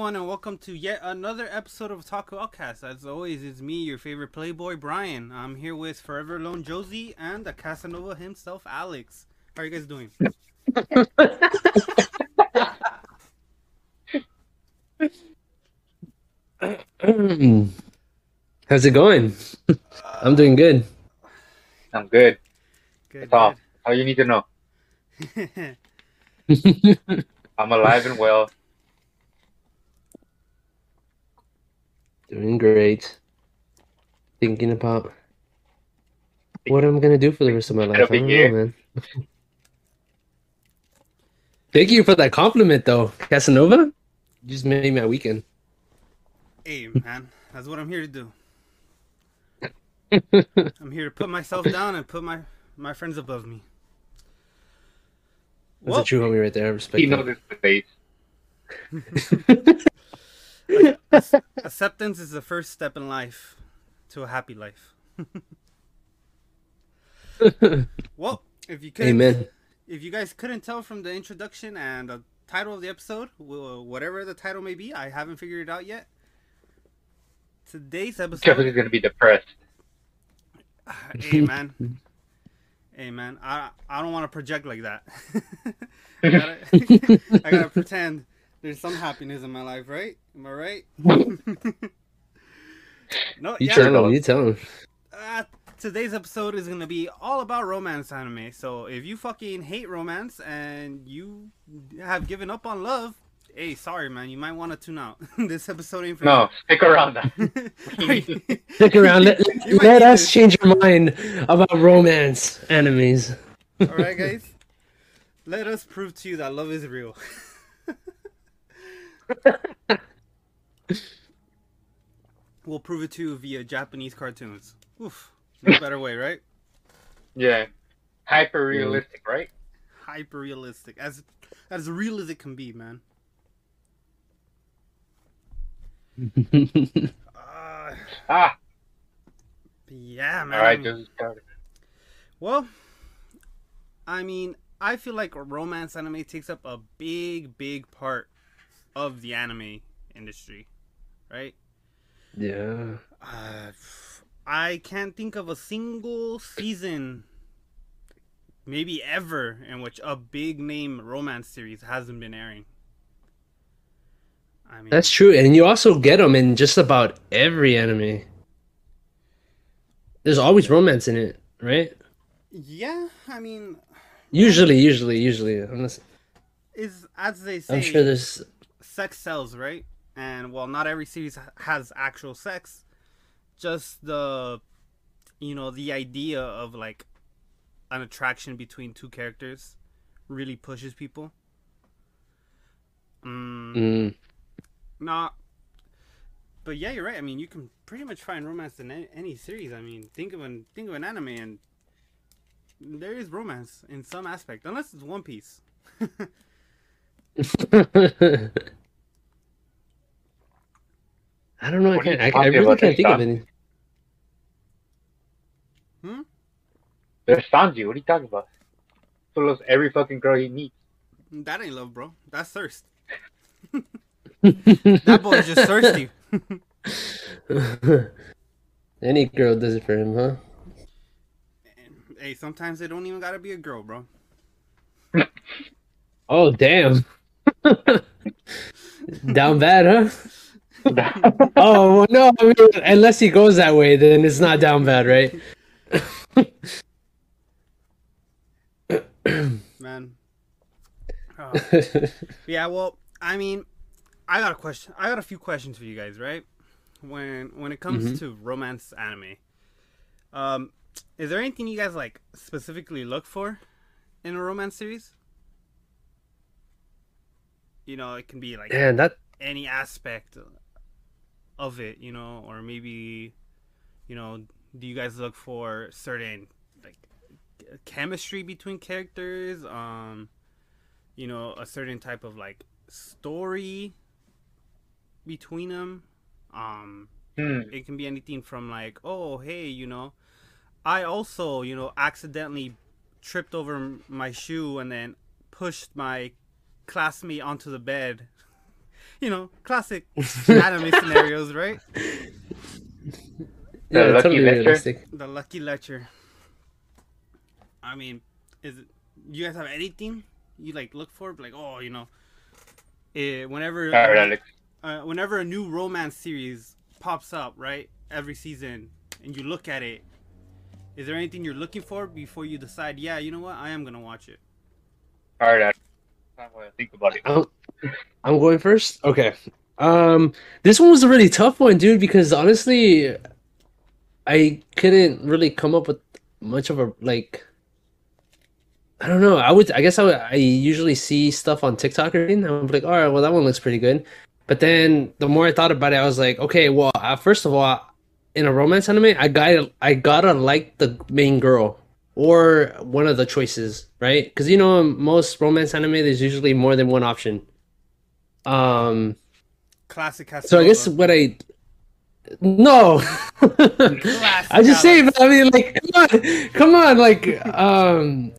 Hello, everyone, and welcome to yet another episode of Taco Outcast. As always, it's me, your favorite Playboy, Brian. I'm here with Forever Alone Josie and the Casanova himself, Alex. How are you guys doing? How's it going? I'm doing good. I'm good. Good. That's all. All you need to know. I'm alive and well. Doing great. Thinking about what I'm gonna do for the rest of my life. I don't here. know, man. Thank you for that compliment, though, Casanova. You just made my weekend. hey, man, that's what I'm here to do. I'm here to put myself down and put my my friends above me. That's Well- a true homie right there. I respect He that. knows his face. Acceptance is the first step in life to a happy life. Well, if you could, Amen. if you guys couldn't tell from the introduction and the title of the episode, whatever the title may be, I haven't figured it out yet. Today's episode, Josie's gonna be depressed. hey man, hey man, I I don't want to project like that. I, gotta, I gotta pretend there's some happiness in my life, right? Am I right? no, You yeah. tell him. You tell him. Uh, today's episode is gonna be all about romance anime. So if you fucking hate romance and you have given up on love, hey, sorry man, you might want to tune out. this episode ain't for No, stick around. Stick around. Let, let us to- change our mind about romance animes. all right, guys. Let us prove to you that love is real. we'll prove it to you via Japanese cartoons. Oof, no better way, right? yeah, hyper realistic, right? Hyper realistic, as as real as it can be, man. Uh, Ah, yeah, man. all right, I mean- Josie started. Well, I mean, I feel like romance anime takes up a big, big part of the anime industry, right? yeah. Uh, I can't think of a single season, maybe ever, in which a big name romance series hasn't been airing. I mean, That's true, and you also get them in just about every anime. There's always romance in it, right? yeah. I mean, Usually, usually, usually. Unless is as they say, I'm sure there's. Sex sells, right? And while not every series has actual sex, just the, you know, the idea of like an attraction between two characters really pushes people. Mm, Mm, Not. But yeah, you're right. I mean, you can pretty much find romance in any, any series. I mean, think of an think of an anime, and there is romance in some aspect, unless it's One Piece. I don't know. I What are you can't. I, I really can't there, think of Sean? any. Hmm? There's Sanji. What are you talking about? Follows every fucking girl he meets. That ain't love, bro. That's thirst. That boy's just thirsty. Any girl does it for him, huh? Eh, hey, sometimes they don't even gotta be a girl, bro. Oh damn! Down bad, huh? Oh well, no. I mean, unless he goes that way, then it's not down bad, right? Man. Oh. Yeah, well, I mean, I got a question. I got a few questions for you guys, right? When when it comes Mhm. to romance anime, um, is there anything you guys like specifically look for in a romance series? You know, it can be like Man, that any aspect of it, you know, or maybe, you know, do you guys look for certain like chemistry between characters? Um, you know, a certain type of like story between them. Um, Hmm. it can be anything from like, oh, hey, you know, I also, you know, accidentally tripped over my shoe and then pushed my classmate onto the bed you know, classic anime scenarios, right? Yeah, Lucky totally Ledger? realistic. The Lucky Ledger. I mean, is it, you guys have anything you like look for? Like, oh, you know, eh, whenever All right, uh, whenever a new romance series pops up, right, every season, and you look at it, is there anything you're looking for before you decide? Yeah, you know what, I am gonna watch it. All right, I'm gonna think about it. I'm, I'm going first. Okay. Um, this one was a really tough one, dude, because honestly, I couldn't really come up with much of a like. I don't know. I would. I guess I would. I usually see stuff on TikTok or anything. I'm like, all right, well, that one looks pretty good. But then the more I thought about it, I was like, okay, well, uh, first of all, in a romance anime, I got I gotta like the main girl or one of the choices, right? Because you know, most romance anime, there's usually more than one option. Um. Classic Casanova. So I guess what I no, I just say, but I mean, like, come on, come on, like, um,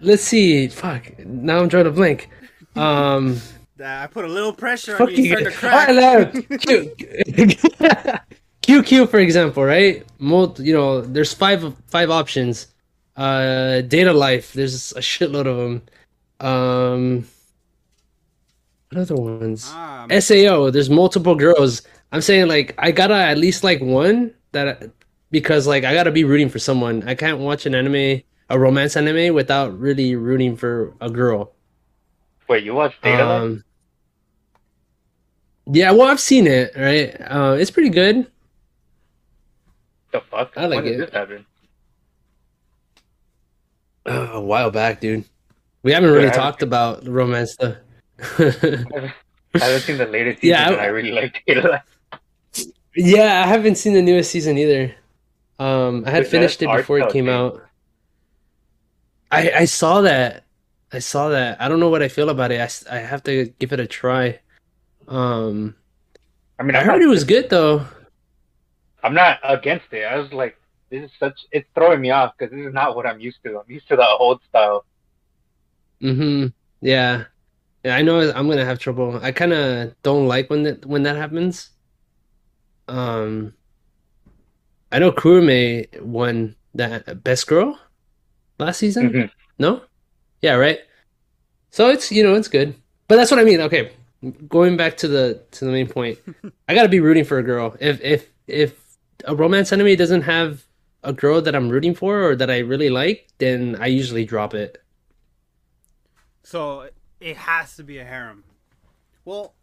let's see, fuck. Now I'm trying to blink. Um, I put a little pressure on fuck you. Starting to crack. Q, QQ, for example, right? Mul you know, there's five five options. Uh, Date A Live, there's a shitload of them. Um, what other ones? Ah, SAO, there's multiple girls. I'm saying like I gotta at least like one that because like I gotta be rooting for someone. I can't watch an anime, a romance anime, without really rooting for a girl. Wait, you watch Date A Live? Um, yeah, well, I've seen it. Right, uh, it's pretty good. The fuck? I like when did it. this happen? Uh, a while back, dude. We haven't really Yeah, I- talked about romance stuff. I haven't seen the latest season, Yeah, I- I really like Date A Live. yeah, I haven't seen the newest season either. Um, I had Dude, finished it before it came out. I I saw that. I saw that. I don't know what I feel about it. I, I have to give it a try. Um, I mean, I I'm heard not, it was good though. I'm not against it. I was like, this is such. It's throwing me off because this is not what I'm used to. I'm used to the old style. Mm-hmm. Yeah. Yeah, I know I'm gonna have trouble. I kind of don't like when that when that happens. Um, I know Kurumi won that best girl last season. Mhm. No? Yeah, right. So it's you know it's good, but that's what I mean. Okay, going back to the to the main point, I gotta be rooting for a girl. If if if a romance anime doesn't have a girl that I'm rooting for or that I really like, then I usually drop it. so it has to be a harem. Well,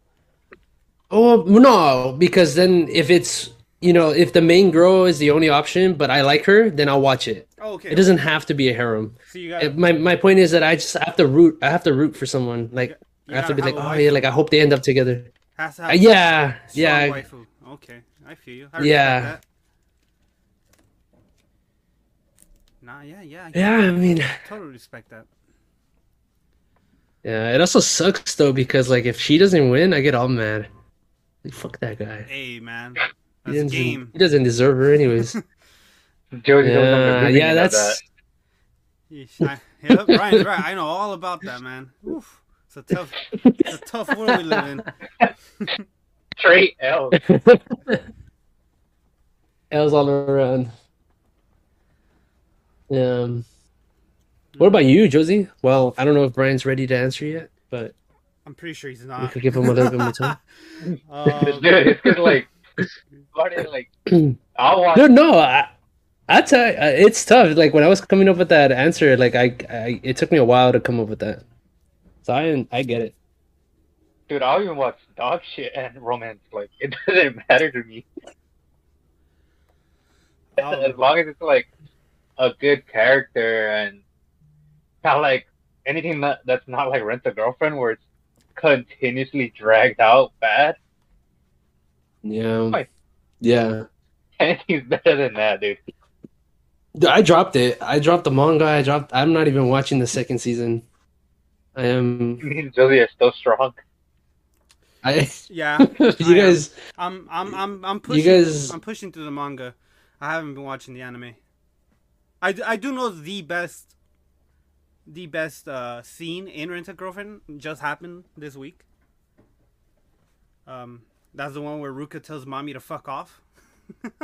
Oh no, because then if it's you know if the main girl is the only option, but I like her, then I'll watch it. oh, okay. It doesn't have to be a harem. So you got Uh, My my point is that I just have to root. I have to root for someone. Like I have to be like, oh yeah, like I hope they end up together. Has to Uh, yeah, yeah, waifu. Okay, I feel you. I Yeah. that. Nah, yeah, yeah. I yeah. I mean, totally respect that. yeah. It also sucks though because like if she doesn't win, I get all mad. Like, fuck that guy. Hey, man, He that's a doesn't, game. he doesn't deserve her anyways. Josie don't yeah, remember yeah. That's Yeesh, I, yep, Ryan's right. I know all about that, man. Oof, it's a tough, it's a tough world we live in. that. Straight L. L's all around. Um, what about you, Josie? Well, I don't know if Brian's ready to answer yet, but I'm pretty sure he's not. we not. could give him a little bit more time. Um, Dude, it's because like, started like, I'll watch. No, no, I, I tell you, uh, it's tough. Like when I was coming up with that answer, like I, I, it took me a while to come up with that. So I, I get it. Dude, I'll even watch dog shit and romance. Like, it doesn't matter to me. I'll- as long as it's like a good character and not like anything that, that's not like Rent a Girlfriend where it's continuously dragged out bad. Yeah, Why? yeah. Anything's better than that, dude. Dude, I dropped it. I dropped the manga. I dropped. I'm not even watching the second season. I am. Me and Josie are still strong. I. yeah, you I am. guys. I'm, I'm, I'm, I'm pushing. You guys- I'm pushing through the manga. I haven't been watching the anime. I, I do know the best, the best uh, scene in Rent a Girlfriend just happened this week. Um, that's the one where Ruka tells mommy to fuck off.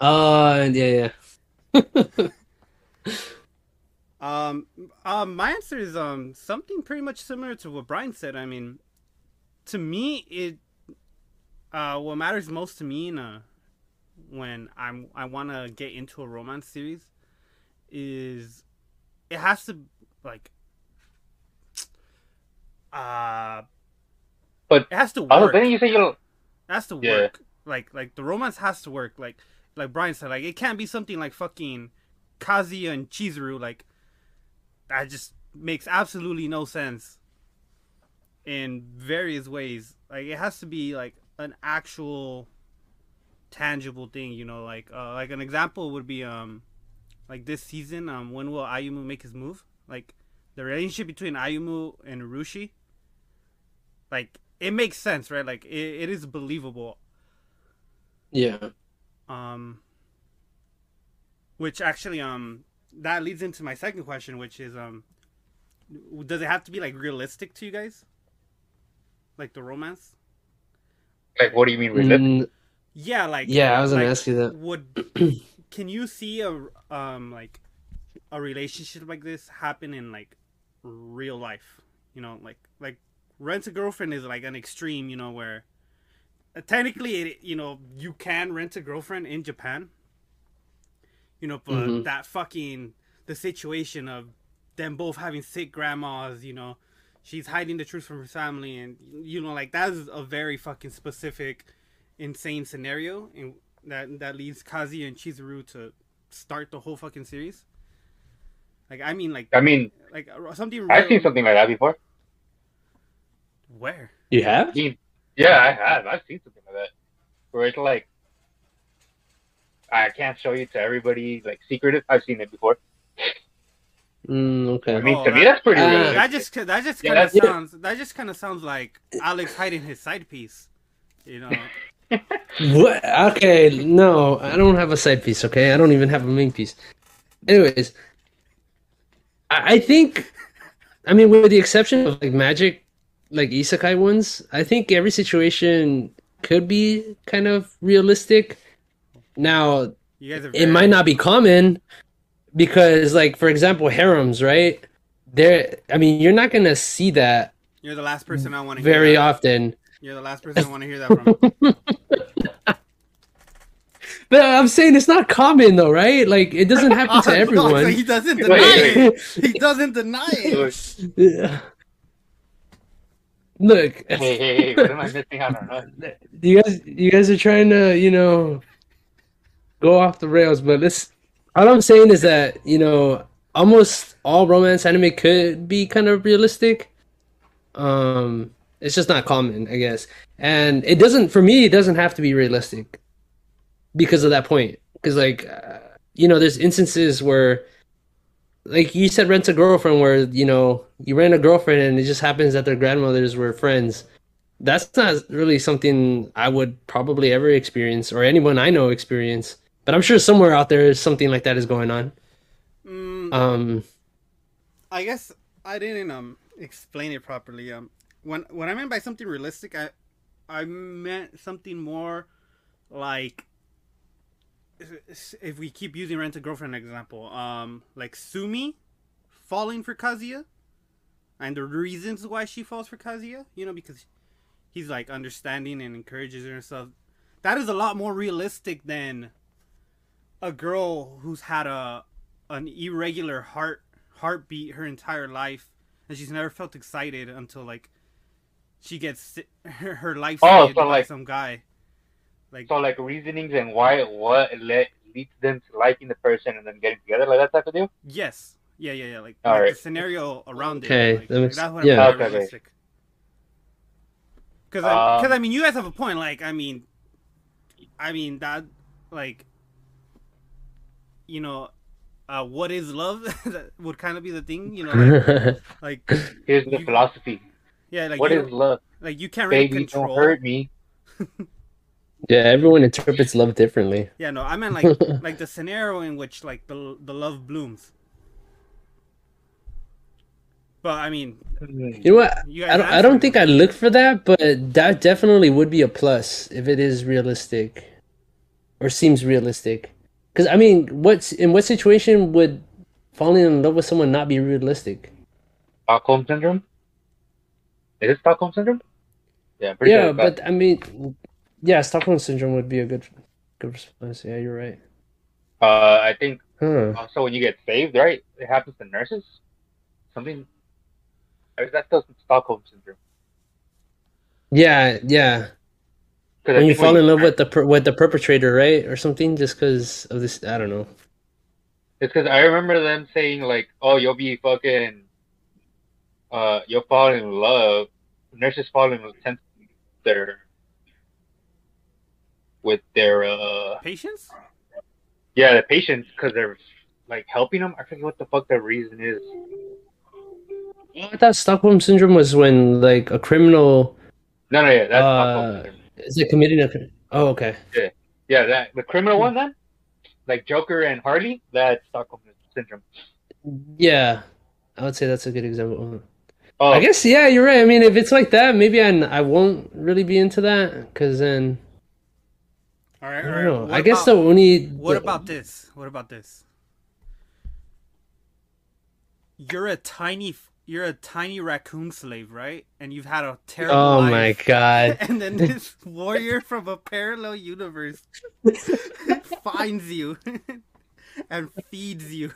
Uh, yeah, yeah. Um, um, my answer is um something pretty much similar to what Brian said. I mean, to me, it uh what matters most to me in a when I'm I want to get into a romance series is it has to like uh But it has to Oh, work. didn't you say you? It has to Yeah. work. Like like the romance has to work. Like like Brian said, like it can't be something like fucking Kazuya and Chizuru. Like that just makes absolutely no sense in various ways. Like it has to be like an actual tangible thing, you know, like uh, like an example would be um like this season, um when will Ayumu make his move? Like the relationship between Ayumu and Urushi. Like it makes sense, right? Like it, it is believable. Yeah. Um, which actually, um, that leads into my second question, which is, um, does it have to be like realistic to you guys? Like the romance? Like, what do you mean realistic? Mm, Yeah, like yeah, I was gonna like, ask you that. Would can you see a um like a relationship like this happen in like real life? You know, like like rent a girlfriend is like an extreme. You know where uh, technically it you know you can rent a girlfriend in Japan. You know, but Mhm. that fucking the situation of them both having sick grandmas. You know, she's hiding the truth from her family, and you know, like that is a very fucking specific insane scenario and that that leads Kazi and Chizuru to start the whole fucking series. Like I mean like I mean, like uh, something I've real- seen something like that before. where You have? Yeah, I have. I've seen something like that. Where it's like, I can't show you to everybody, like secretive. I've seen it before. Mm, okay. I mean, Oh, to me, that's pretty uh, realistic. that just that just Yeah, kind of that's- sounds that just kind of sounds like Alex hiding his side piece. You know. What? Okay, no, I don't have a side piece. Okay, I don't even have a main piece. Anyways, I, I think, I mean, with the exception of like magic, like isekai ones, I think every situation could be kind of realistic. Now, it might not be common because, like, for example, harems, right? There, I mean, you're not gonna see that You're the last person I want to hear. very often. You're the last person I want to hear that from. But I'm saying it's not common though, right? Like it doesn't happen to Oh, no, everyone. he doesn't deny Wait. it. He doesn't deny it. Yeah. Look, hey, hey, hey, what am I missing out on? you guys, you guys are trying to, you know, go off the rails. But this, all I'm saying is that you know, almost all romance anime could be kind of realistic. Um, it's just not common, I guess, and it doesn't. For me, it doesn't have to be realistic because of that point. Because like, uh, you know, there's instances where like you said rent a girlfriend where you know you rent a girlfriend and it just happens that their grandmothers were friends that's not really something i would probably ever experience or anyone i know experience but i'm sure somewhere out there something like that is going on Mm, um I guess I didn't um explain it properly. Um, when when I meant by something realistic, I I meant something more like if we keep using rent a girlfriend example, um, like Sumi falling for Kazuya, and the reasons why she falls for Kazuya, you know, because he's like understanding and encourages her and stuff. That is a lot more realistic than a girl who's had a an irregular heart heartbeat her entire life, and she's never felt excited until like she gets her, her life Oh, saved so, by like- some guy. Like So, like, reasonings and why, what le- leads them to liking the person and then getting together, like that type of deal? yes, yeah, yeah, yeah. Like, All like right. the scenario around Okay, it. Like, that like, that's what yeah. I'm Okay, okay. realistic. Because I, Um, cause, I mean, you guys have a point. Like, I mean, I mean that, like, you know, uh, what is love? that would kind of be the thing. You know, like, like Here's the You- philosophy. Yeah, like what you, is love? like you can't really Baby, control. don't hurt me. yeah everyone interprets love differently Yeah, no, I meant like like the scenario in which like the the love blooms. But I mean, You know what? you I don't, I don't think I look for that, but that definitely would be a plus if it is realistic or seems realistic. Because I mean, what's in what situation would falling in love with someone not be realistic? Stockholm syndrome. Is it Stockholm syndrome? Yeah, pretty yeah, sure. but I mean, yeah, Stockholm syndrome would be a good, good response. Yeah, you're right. uh, I think Huh. also when you get saved, right? It happens to nurses. Something. Or is that still Stockholm syndrome? Yeah, yeah. When you think fall in love with the per- with the perpetrator, right, or something, just because of this. I don't know. It's because I remember them saying like, "Oh, you'll be fucking, uh, you'll fall in love." Nurses fall in love with their with their uh patients. yeah the patients because they're like helping them. I forget what the fuck the reason is. I thought Stockholm syndrome was when like a criminal No, no, yeah, that's Uh, Stockholm syndrome. is it committing a. Oh, okay. Yeah, that the criminal one then, like Joker and Harley. That's Stockholm syndrome. Yeah, I would say that's a good example. Oh, I guess yeah, you're right. I mean, if it's like that, maybe I I won't really be into that because then All right, I don't right. know. I guess about, the only What the- about this? What about this? You're a tiny, you're a tiny raccoon slave, right? And you've had a terrible Oh my god! And then this warrior from a parallel universe finds you and feeds you.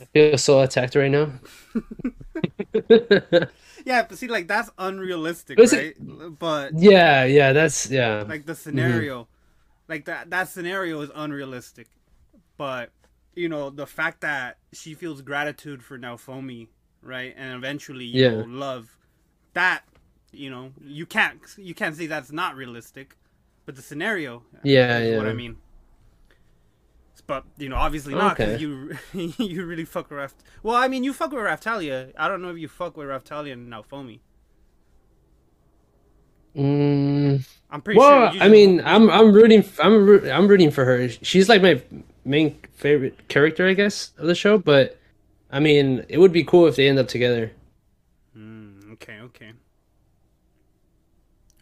I feel so attacked right now. Yeah, but see, like that's unrealistic, Was right? it- But yeah, yeah, that's yeah. like the mm-hmm. scenario, like that that scenario is unrealistic. But you know, the fact that she feels gratitude for Naofumi, right, and eventually you Yeah. know, love that, you know, you can't you can't say that's not realistic. But the scenario, Yeah, is what yeah. I mean. But you know, obviously not because Okay. you you really fuck with Raft. Well, I mean, you fuck with Raphtalia. I don't know if you fuck with Raphtalia and Naofumi. Mm, I'm pretty well, sure. I mean, I'm I'm rooting I'm I'm rooting for her. She's like my main favorite character, I guess, of the show. But I mean, it would be cool if they end up together. Mm, okay, okay.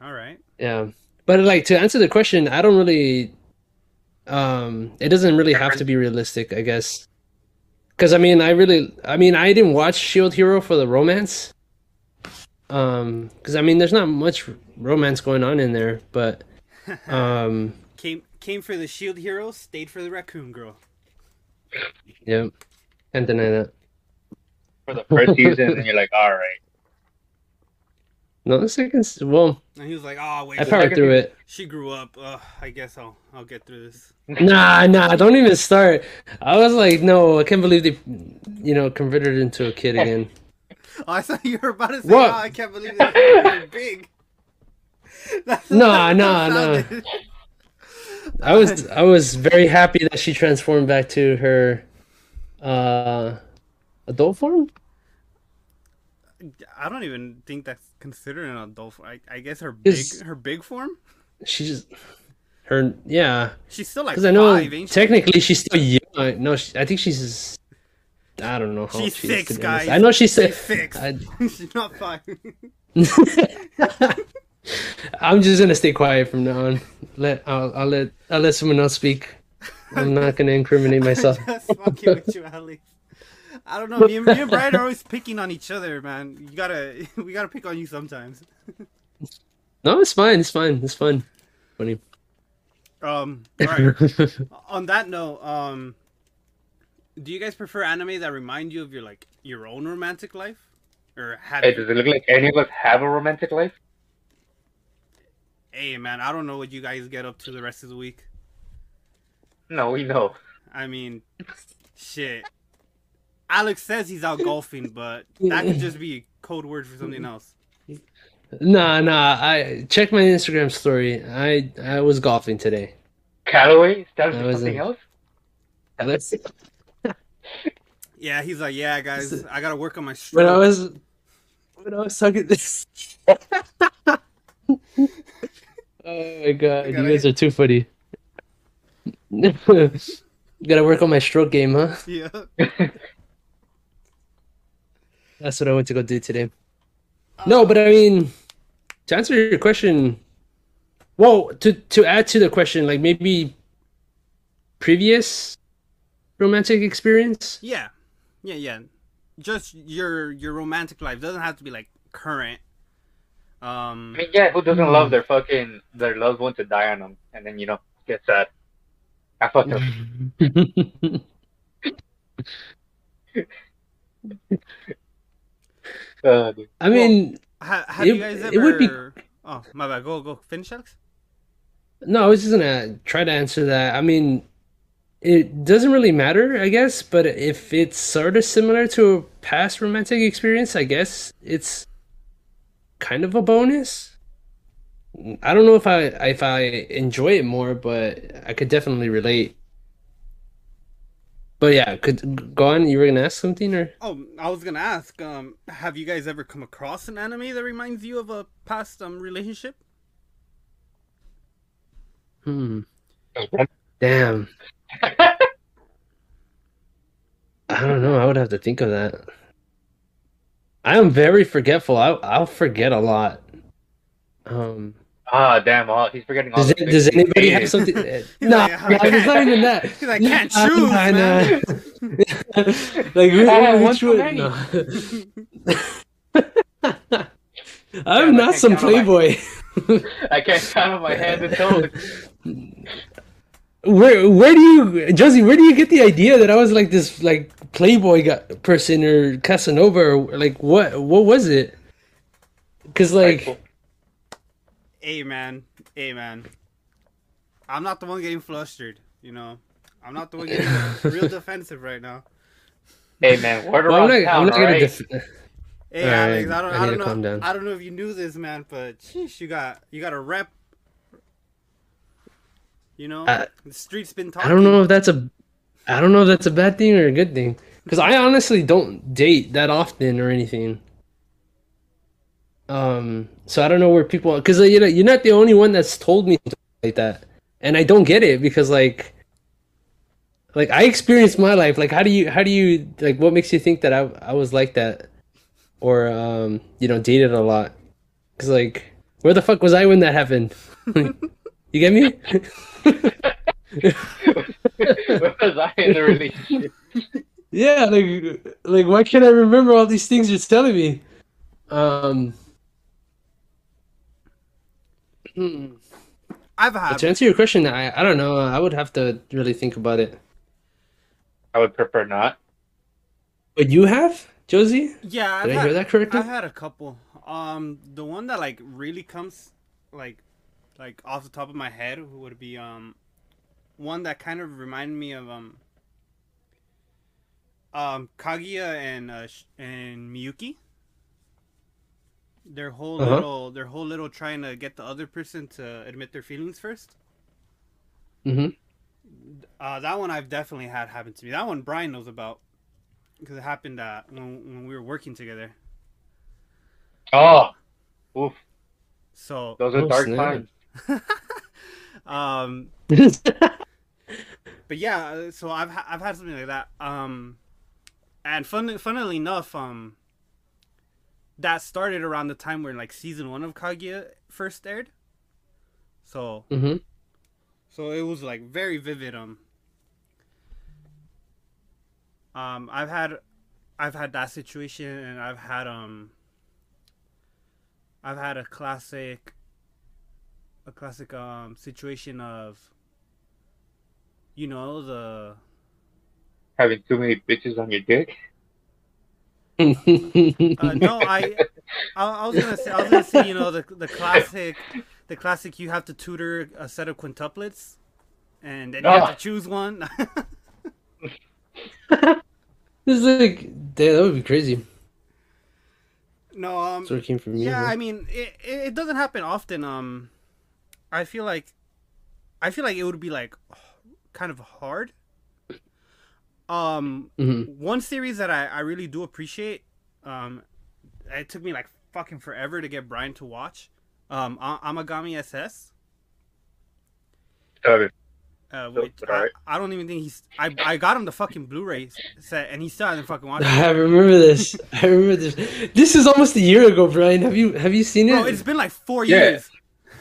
All right. Yeah. But like to answer the question, I don't really um it doesn't really have to be realistic, I guess. Cuz I mean, I really I mean, I didn't watch Shield Hero for the romance. Um cuz I mean, there's not much romance going on in there, but um Came came for the shield hero, stayed for the raccoon girl. yep Can't deny that. for the first season, and you're like, all right. No, the second s- well, And he was like, "Oh wait, I she- powered through it. she grew up. Uh, I guess I'll I'll get through this." Nah, nah, don't even start. I was like, no, I can't believe they you know, converted her into a kid again. Oh, I thought you were about to say, What? "Oh, I can't believe this is big." That's No, how it no, no. I was I was very happy that she transformed back to her uh adult form. I don't even think that's considered an adult. form. I, I guess her big her big form. She just her yeah, She's still like because I know five, ain't she? technically she's still young. No, she, I think she's I don't know how She's she six, to be honest. guys. I know she's She's six. I, She's not five. I'm just gonna stay quiet from now on. Let I'll, I'll let I'll let someone else speak. I'm not gonna incriminate myself. Just fucking with you, Ali. I don't know. Me and, me and Brian are always picking on each other, man. You gotta, we gotta pick on you sometimes. No, it's fine. It's fine. It's fun. Funny. Um, all right. on that note, um, do you guys prefer anime that remind you of your like your own romantic life, or have? Hey, does it look like any of us have a romantic life? hey, man, I don't know what you guys get up to the rest of the week. No, we know. I mean, shit. Alex says he's out golfing, but that could just be a code word for something else. Nah, nah. I check my Instagram story. I I was golfing today. Callaway stands That for was something a- else. Let's Yeah, he's like, yeah, guys, I gotta work on my stroke. when I was when I was talking this. oh my god, you gotta guys are too funny. Gotta work on my stroke game, huh? Yeah. That's what I went to go do today. No, but I mean, to answer your question, well, to to add to the question, like maybe previous romantic experience. Yeah. Yeah, yeah. Just your your romantic life doesn't have to be like current. Um I mean, yeah, who doesn't love their fucking their loved one to die on them, and then you know get sad. I fucked up. Dude. I mean, ha- have It- you guys ever it would be- Oh, my bad. Go go finish Alex. no, I was just gonna try to answer that. I mean, it doesn't really matter, I guess, but if it's sort of similar to a past romantic experience, I guess it's kind of a bonus. I don't know if I if I enjoy it more, but I could definitely relate. But yeah, could go on. You were gonna ask something, or Oh, I was gonna ask. Um, have you guys ever come across an anime that reminds you of a past um relationship? hmm, damn, I don't know. I would have to think of that. I am very forgetful. I I'll forget a lot. Um, ah, damn! All he's forgetting all. does the it, does anybody have something? No, like, nah, it's not even that. He's like, can't Nah, choose, nah, man. nah. like who, I had who one too would- many. no. Damn, I'm I not can't some count on my- playboy. I can't count on my hands and toes. Where where do you Josie? Where do you get the idea that I was like this like playboy guy, person or Casanova or like what what was it? Because like hey man, Amen. I'm not the one getting flustered. You know, I'm not the one getting real defensive right now. Hey man, word well, I'm around not town, I'm not gonna def- Hey All right, Alex, I don't, I I, don't to calm know. I don't know if you knew this, man, but sheesh, you got, you got a rep. You know, I- the street's been I don't know if that's a I don't know if that's a bad thing or a good thing. Because I honestly don't date that often or anything. Um, so I don't know where people because you know you're not the only one that's told me like that, and I don't get it because like, like I experienced my life. Like, how do you how do you like what makes you think that I I was like that, or um you know dated a lot? Because like where the fuck was I when that happened? you get me? Because I in the relationship. Yeah, like like why can't I remember all these things you're telling me? Um hmm. I've But to answer your question, I I don't know. I would have to really think about it. I would prefer not. But you have, Josie? Yeah, I've Did I had, hear that correctly? I've had a couple. Um, the one that like really comes, like, like off the top of my head would be um, one that kind of reminded me of um, um, Kaguya and uh, and Miyuki. Their whole Uh-huh. little, their whole little trying to get the other person to admit their feelings first. Mm-hmm. Uh, that one I've definitely had happen to me. That one Brian knows about because it happened uh, when when we were working together. Oh, oof! So Those are Oh, dark snap. times. um but yeah uh, so i've ha- i've had something like that um and fun funnily enough um that started around the time where like season one of kaguya first aired so mm-hmm. so it was like very vivid um um i've had i've had that situation and i've had um i've had a classic a classic um situation of you know the Having too many bitches on your dick. Uh, no I, I I was gonna say I was gonna say you know the the classic the classic you have to tutor a set of quintuplets and then you have Ah. to choose one It's like damn, that would be crazy. no um That's where it came from. yeah you, i mean it, it it doesn't happen often um i feel like i feel like it would be like kind of hard um Mhm. one series that I, I really do appreciate um it took me like fucking forever to get brian to watch um A- amagami ss Love it. Uh, which but I, alright. I don't even think he's. I I got him the fucking Blu-ray set, and he still hasn't fucking watched it. I remember this. I remember this. This is almost a year ago, Brian. Have you have you seen it? Bro, it's been like four Yeah. years.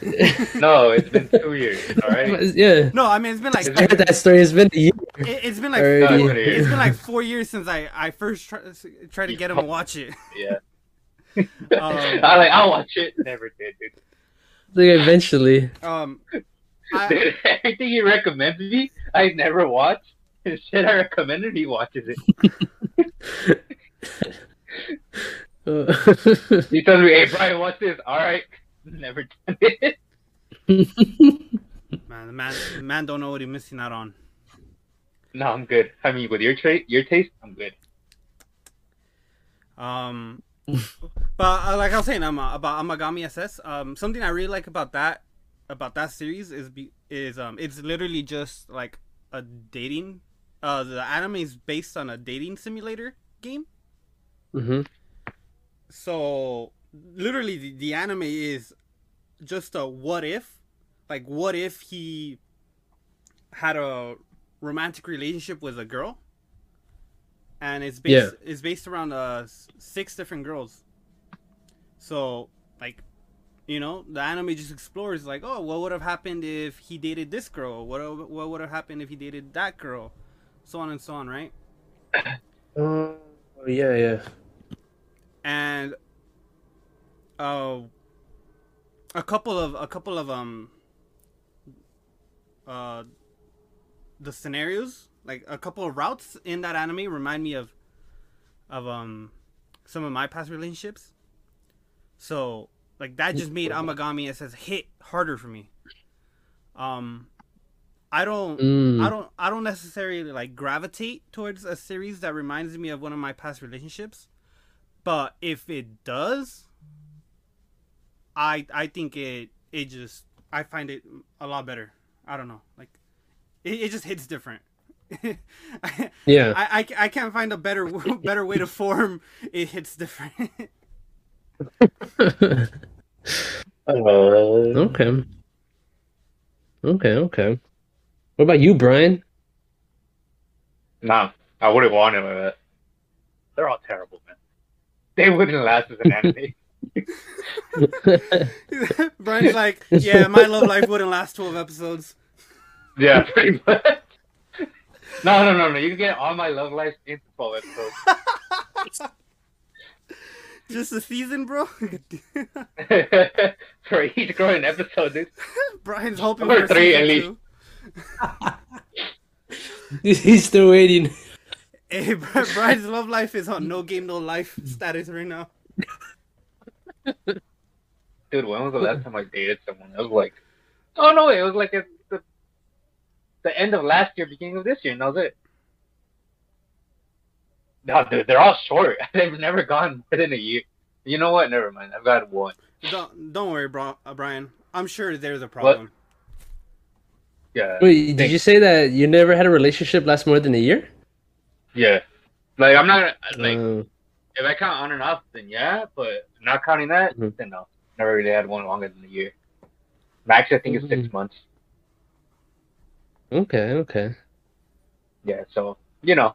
No, it's been two years. All right. yeah. No, I mean it's been like It's I heard that story. It's been a year it, it's been like. No, four, it's been it's been like four years since I I first try, tried to get him to watch it. Yeah. Um, I like. I'll watch it. Never did, dude. Like eventually. um, I, Dude, everything he recommends me, I never watch. And shit I recommended, he watches it. He tells me, "Hey, Brian, watch this." All right. Never done it. man, the man, the man don't know what he's missing out on. No, I'm good. I mean, with your trait, your taste, I'm good. Um, but uh, like I was saying, um, uh, about Amagami SS, um, something I really like about that about that series is be is um, it's literally just like a dating. Uh, the anime is based on a dating simulator game. Mm-hmm. So literally, the, the anime is just a what if, like what if he had a romantic relationship with a girl, and it's based it's based around uh six different girls. So like, you know, the anime just explores like, oh, what would have happened if he dated this girl? What what would have happened if he dated that girl? So on and so on, right? Oh yeah, yeah. and uh, a couple of a couple of um uh the scenarios like a couple of routes in that anime remind me of of um some of my past relationships so like that just made Amagami SS hit harder for me um i don't Mm. I don't I don't necessarily like gravitate towards a series that reminds me of one of my past relationships. But if it does, I I think it it just I find it a lot better. I don't know. Like it, it just hits different. I, Yeah. I, I, I can't find a better better way to form it hits different. Uh, okay. Okay, okay. What about you, Brian? nah, I wouldn't want it like that. They're all terrible, man. They wouldn't last as an anime. Brian's like, yeah, my love life wouldn't last twelve episodes. yeah, pretty much. No, no, no, no. You can get all my love life into 12 episodes. Just a season, bro. For each growing episode, dude. Brian's hoping Number for three, at least. He's still waiting. Hey, Brian's love life is on no game, no life status right now. Dude, when was the last time I dated someone? It was like, oh no, it was like at the, the end of last year, beginning of this year, and that was it. No, dude, they're all short. They've never gone more than a year. You know what? Never mind. I've got one. Don't don't worry, bro, uh, Brian. I'm sure there's a problem. Yeah. Wait, did you say that you never had a relationship last more than a year? Yeah. Like, I'm not, like, Uh, if I count on and off, then yeah, but not counting that, Mhm. then no. Never really had one longer than a year. Max, I think, it's six months. okay, okay. Yeah, so, you know,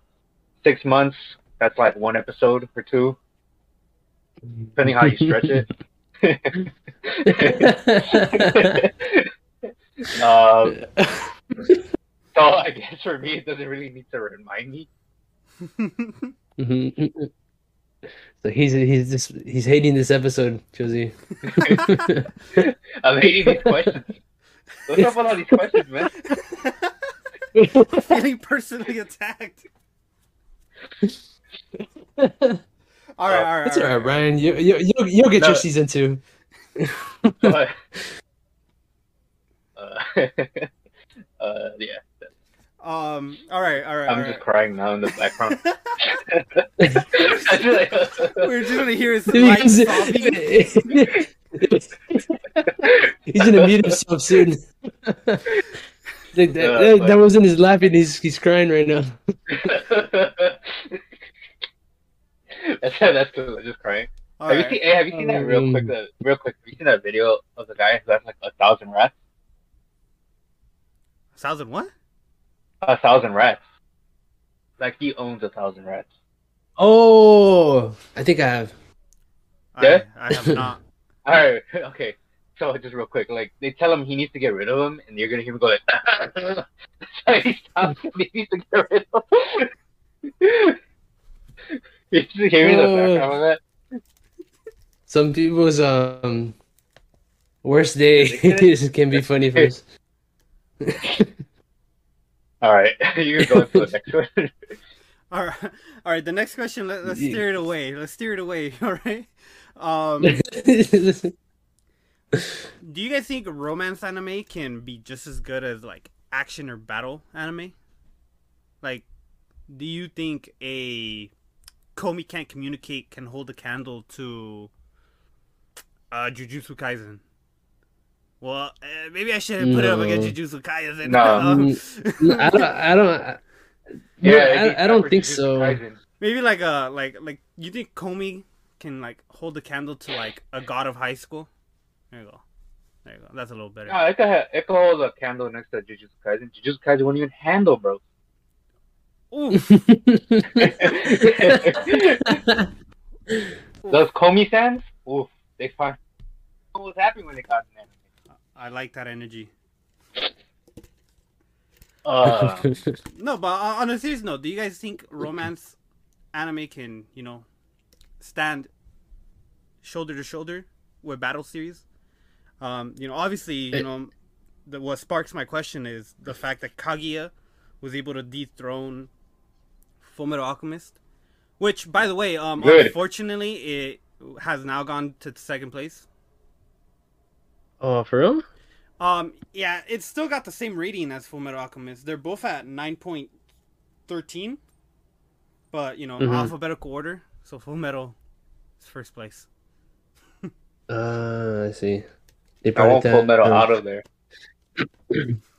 six months, that's like one episode or two, depending how you stretch it. um, so I guess for me, it doesn't really need to remind me. Mhm. So he's he's just he's hating this episode, Josie. I'm hating these questions. What's up with all these questions, man? Feeling personally attacked. All right, all right, That's all all right. Ryan. You you you'll, you'll get No. your season two. But, uh, uh, yeah, Um, all right, all right. I'm all just right. crying now in the background. We're just gonna hear his light He's, sobbing. he's gonna mute himself soon. Like, that, Uh, that, that wasn't his laughing. He's he's crying right now. that's that's cool. I'm just crying. All have you seen? Hey, have you seen that real Um, quick? The, real quick. Have you seen that video of the guy who has like a thousand rats? A Thousand what? A thousand rats. Like he owns a thousand rats. Oh, I think I have. Yeah? I, I have not. All right, okay. So just real quick, like they tell him he needs to get rid of them, and you're gonna hear him go like, so he stops and he needs to get rid of them. you just hear me in the background of that. Some people's um worst day can be funny for us. All right, you can go to the next one. All right, all right. The next question. Let, let's steer it away. Let's steer it away. All right. Um, do you guys think romance anime can be just as good as like action or battle anime? Like, do you think a Komi can't communicate can hold a candle to uh, Jujutsu Kaisen? Well, uh, maybe I shouldn't put it up No. against Jujutsu Kaisen. No. Mm, mm, I don't. I don't. Yeah, I, I don't think Jujutsu so. Kaisen. Maybe like a like like you think Komi can like hold the candle to like a god of high school? There you go. There you go. That's a little better. No, it could, ha- it could hold a candle next to Jujutsu Kaisen. Jujutsu Kaisen won't even handle, bro. Ooh, Those Komi fans, oof, they find. I was happy when they got an anime. I like that energy. Uh, No, but uh, on a serious note, do you guys think romance anime can you know stand shoulder to shoulder with battle series? Um, you know, obviously, you It- know, the, what sparks my question is the fact that Kaguya was able to dethrone Fullmetal Alchemist, which, by the way, um, Good. unfortunately, it has now gone to second place. oh, for real? Um, yeah, it's still got the same rating as Fullmetal Alchemist. They're both at nine point thirteen, but you know, Mhm. alphabetical order. So Full Metal is first place. Uh, I see. They I brought want it Full down. Metal out of there.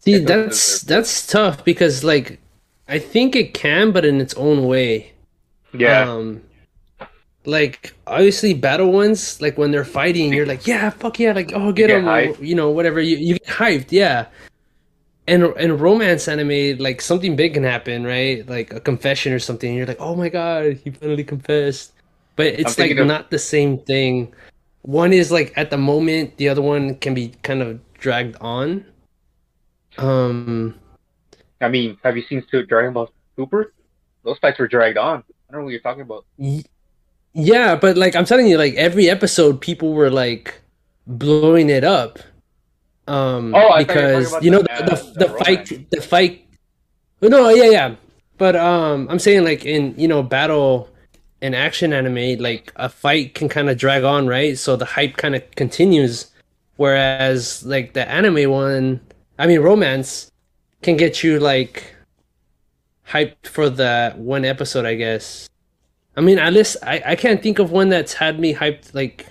See, that's that's tough because like I think it can, but in its own way. Yeah, Um, like obviously battle ones, like when they're fighting, you're like, yeah, fuck yeah, like oh get them, you know, whatever. You you get hyped, yeah. And and romance anime, like something big can happen, right? Like a confession or something. And you're like, oh my god, he finally confessed. But it's like of- not the same thing. One is like at the moment, the other one can be kind of dragged on. Um. I mean, have you seen Dragon Ball Super? Those fights were dragged on. I don't know what you're talking about. Y- Yeah, but like I'm telling you, like every episode, people were like blowing it up. Um, Oh, I because you know the, the the, the the fight, the fight. Oh, No, yeah, yeah, but um, I'm saying like in you know battle and action anime, like a fight can kind of drag on, right? So the hype kind of continues, whereas like the anime one, I mean romance, can get you like hyped for the one episode, I guess. I mean, at least I, I can't think of one that's had me hyped like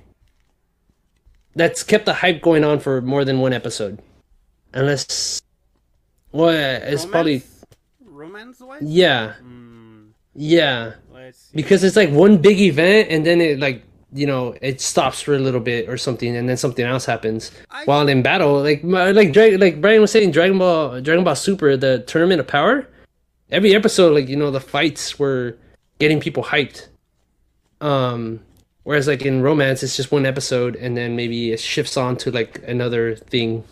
that's kept the hype going on for more than one episode. Unless well, it's probably romance wise. yeah, Hmm, yeah. Because it's like one big event and then it like you know, it stops for a little bit or something and then something else happens. I- While in battle, like my- like like Brian was saying Dragon Ball Dragon Ball Super, the Tournament of Power, every episode like you know the fights were getting people hyped. Um whereas like in romance it's just one episode and then maybe it shifts on to like another thing.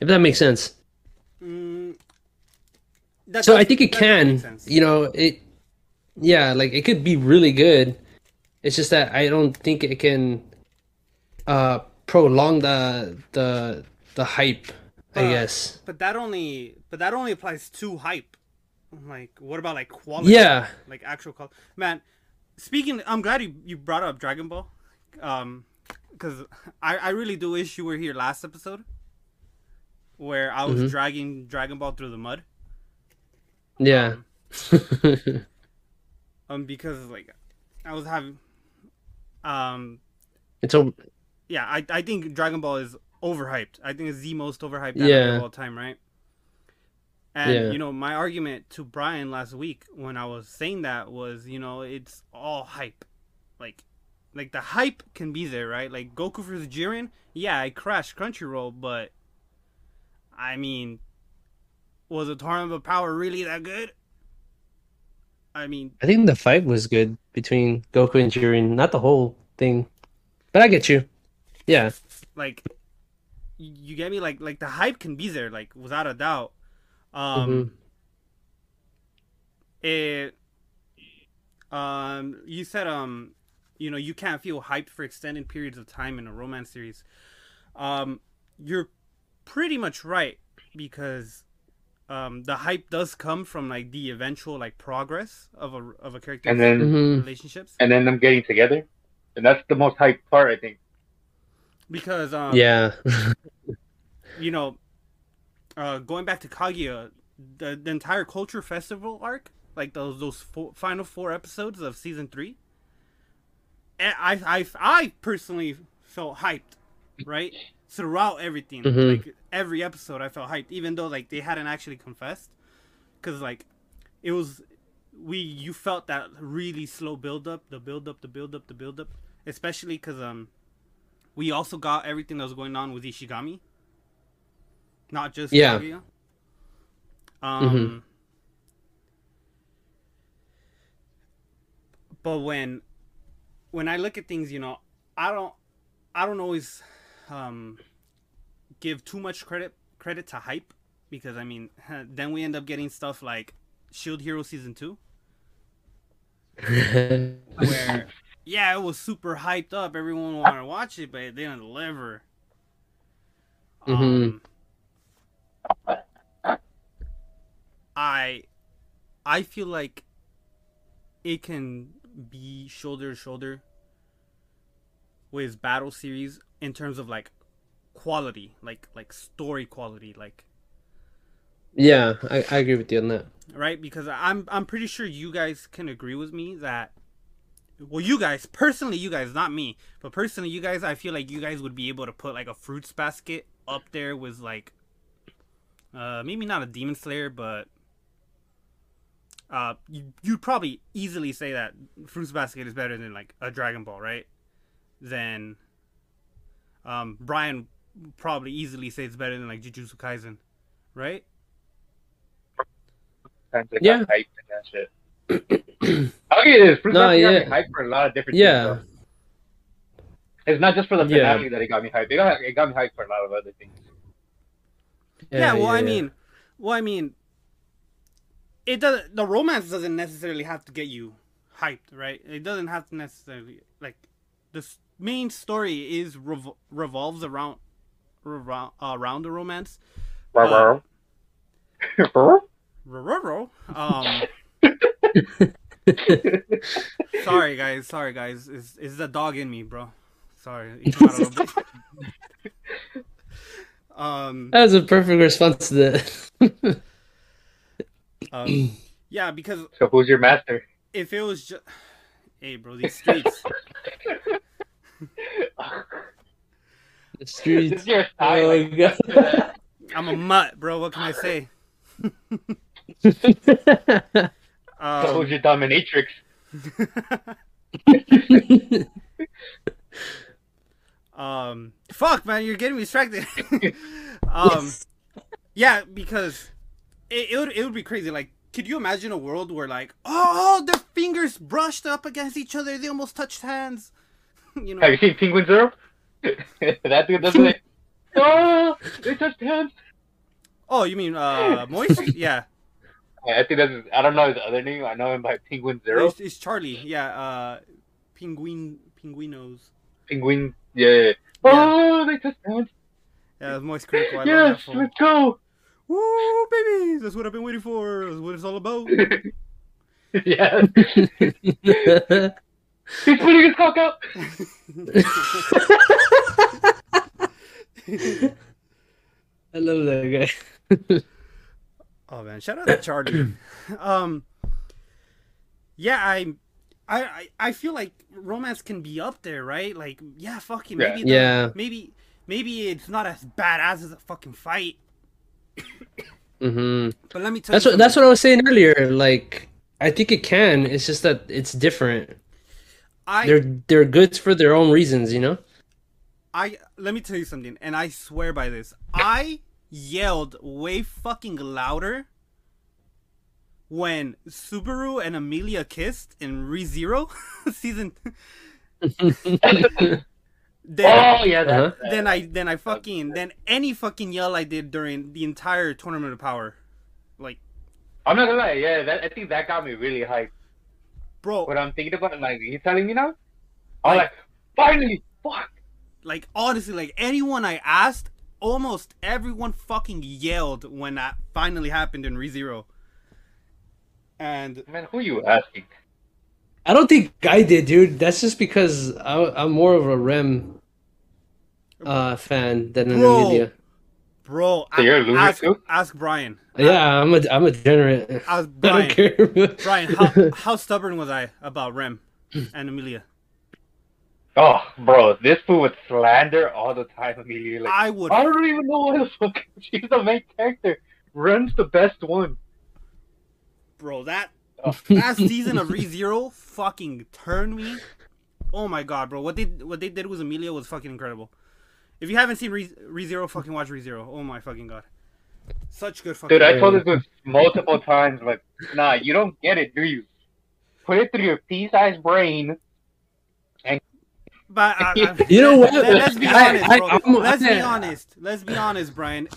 If that makes sense. Mm, that So I think it that does make can. You know, it. Yeah, like it could be really good. It's just that I don't think it can uh prolong the the the hype. I Uh, guess. But that only but that only applies to hype. Like what about like quality? Yeah. Like actual quality. Man, speaking I'm glad you, you brought up Dragon Ball. Um cuz I I really do wish you were here last episode where I was Mhm. dragging Dragon Ball through the mud. Yeah. Um because like I was having um it's a yeah, I I think Dragon Ball is overhyped. I think it's the most overhyped anime Yeah. of all time, right? And Yeah. you know, my argument to Brian last week when I was saying that was, you know, it's all hype. Like like the hype can be there, right? Like Goku vs Jiren, yeah, I crashed Crunchyroll, but I mean was the Tournament of Power really that good? I mean, I think the fight was good between Goku and Jiren, not the whole thing. But I get you. Yeah. like you get me like like the hype can be there like without a doubt Mm-hmm. um it um you said um you know you can't feel hyped for extended periods of time in a romance series um you're pretty much right because um the hype does come from like the eventual like progress of a of a character And then Mhm. relationships and then them getting together, and that's the most hype part, I think. because um Yeah. you know, uh, going back to Kaguya, the, the entire Culture Festival arc, like those those four, final four episodes of season three, eh, I I I personally felt hyped, right? Throughout everything, Mhm. like every episode, I felt hyped, even though like they hadn't actually confessed, because like it was we you felt that really slow build up, the build up, the build up, the build up, especially because um we also got everything that was going on with Ishigami, not just Yeah. Kaguya. Um, Mhm. but when when I look at things, you know, I don't I don't always um give too much credit credit to hype because I mean then we end up getting stuff like Shield Hero season two where yeah it was super hyped up everyone wanted to watch it but it didn't deliver um, i i feel like it can be shoulder to shoulder with battle series in terms of like quality like like story quality like yeah, I, I agree with you on that. right? Because I'm I'm pretty sure you guys can agree with me that well you guys personally you guys not me but personally you guys I feel like you guys would be able to put like a fruits basket up there with like uh maybe not a demon slayer but uh you you'd probably easily say that fruits basket is better than like a dragon ball right then um Brian probably easily say it's better than like Jujutsu Kaisen right Yeah. got hype and. I'll get it. Fruit No, Basket got me yeah. hype for a lot of different Yeah. things. though. It's not just for the Yeah. finale that it got me hype. It got, it got me hype for a lot of other things. Yeah, well, I mean, well, I mean, it does. The romance doesn't necessarily have to get you hyped, right? It doesn't have to necessarily like the main story is revol- revolves around revol- uh, around the romance. Wow. Rororo. Um, sorry guys, sorry guys. Is is the dog in me, bro? Sorry, it came out a little bit. Um. That was a perfect response to that. um, yeah, because so who's your master? if it was just hey bro these streets the this streets. is your style. Oh, like, God. i'm a mutt bro what can i say so um, who's your dominatrix? Um fuck man you're getting me distracted um yeah because it, it would it would be crazy like could you imagine a world where like oh their fingers brushed up against each other they almost touched hands you know Have you seen Penguin Zero? that dude doesn't it? Oh, they touched hands. oh you mean uh moist yeah I think that's. I don't know his other name. I know him by Penguin Zero. it's, it's charlie yeah uh penguin penguinos Penguin. Yeah. Oh, they touched hands. Yeah, it's Moist Critical. I love Yes, that let's go. Woo, babies! That's what I've been waiting for. That's what it's all about. yeah. He's putting his cock out. I love that guy. oh man, shout out to Charlie. um, yeah, I, I, I- I feel like romance can be up there, right? Like, yeah, fucking Yeah. maybe, the- Yeah. maybe, maybe it's not as badass as a fucking fight. Mm hmm But let me tell That's you, what that's what I was saying earlier. Like, I think it can. It's just that it's different. I, They're they're good for their own reasons, you know. I let me tell you something, and I swear by this. I yelled way fucking louder when Subaru and Emilia kissed in ReZero season. then, oh yeah, that, Uh-huh. that- then I then I fucking then any fucking yell I did during the entire tournament of power, like I'm not gonna lie. Yeah, that, I think that got me really hyped. bro, What I'm thinking about, like he's telling me now, I'm Like- like, finally, fuck. like honestly, like anyone I asked, almost everyone fucking yelled when that finally happened in ReZero. And Man, who you asking? I don't think I did, dude. That's just because I, I'm more of a Rem uh, fan than an Bro. Emilia. bro, So you're a ask, ask Brian. Yeah, I'm a I'm a degenerate. Ask I don't Brian. care. Brian, how, how stubborn was I about Rem and Emilia? Oh, bro, this fool would slander all the time. Immediately, like, I would, I don't even know why the fuck she's the main character. Rem's the best one. Bro. That Oh. last season of ReZero fucking turned me. Oh my god, bro! What they what they did with Emilia was fucking incredible. If you haven't seen Re- ReZero, fucking watch ReZero. Oh my fucking god, such good fucking. Dude, I told this multiple times, but nah, you don't get it, do you? Put it through your pea-sized brain. But uh, uh, You know what? Let, us be honest, bro. I'm- let's be honest. Let's be honest, Brian.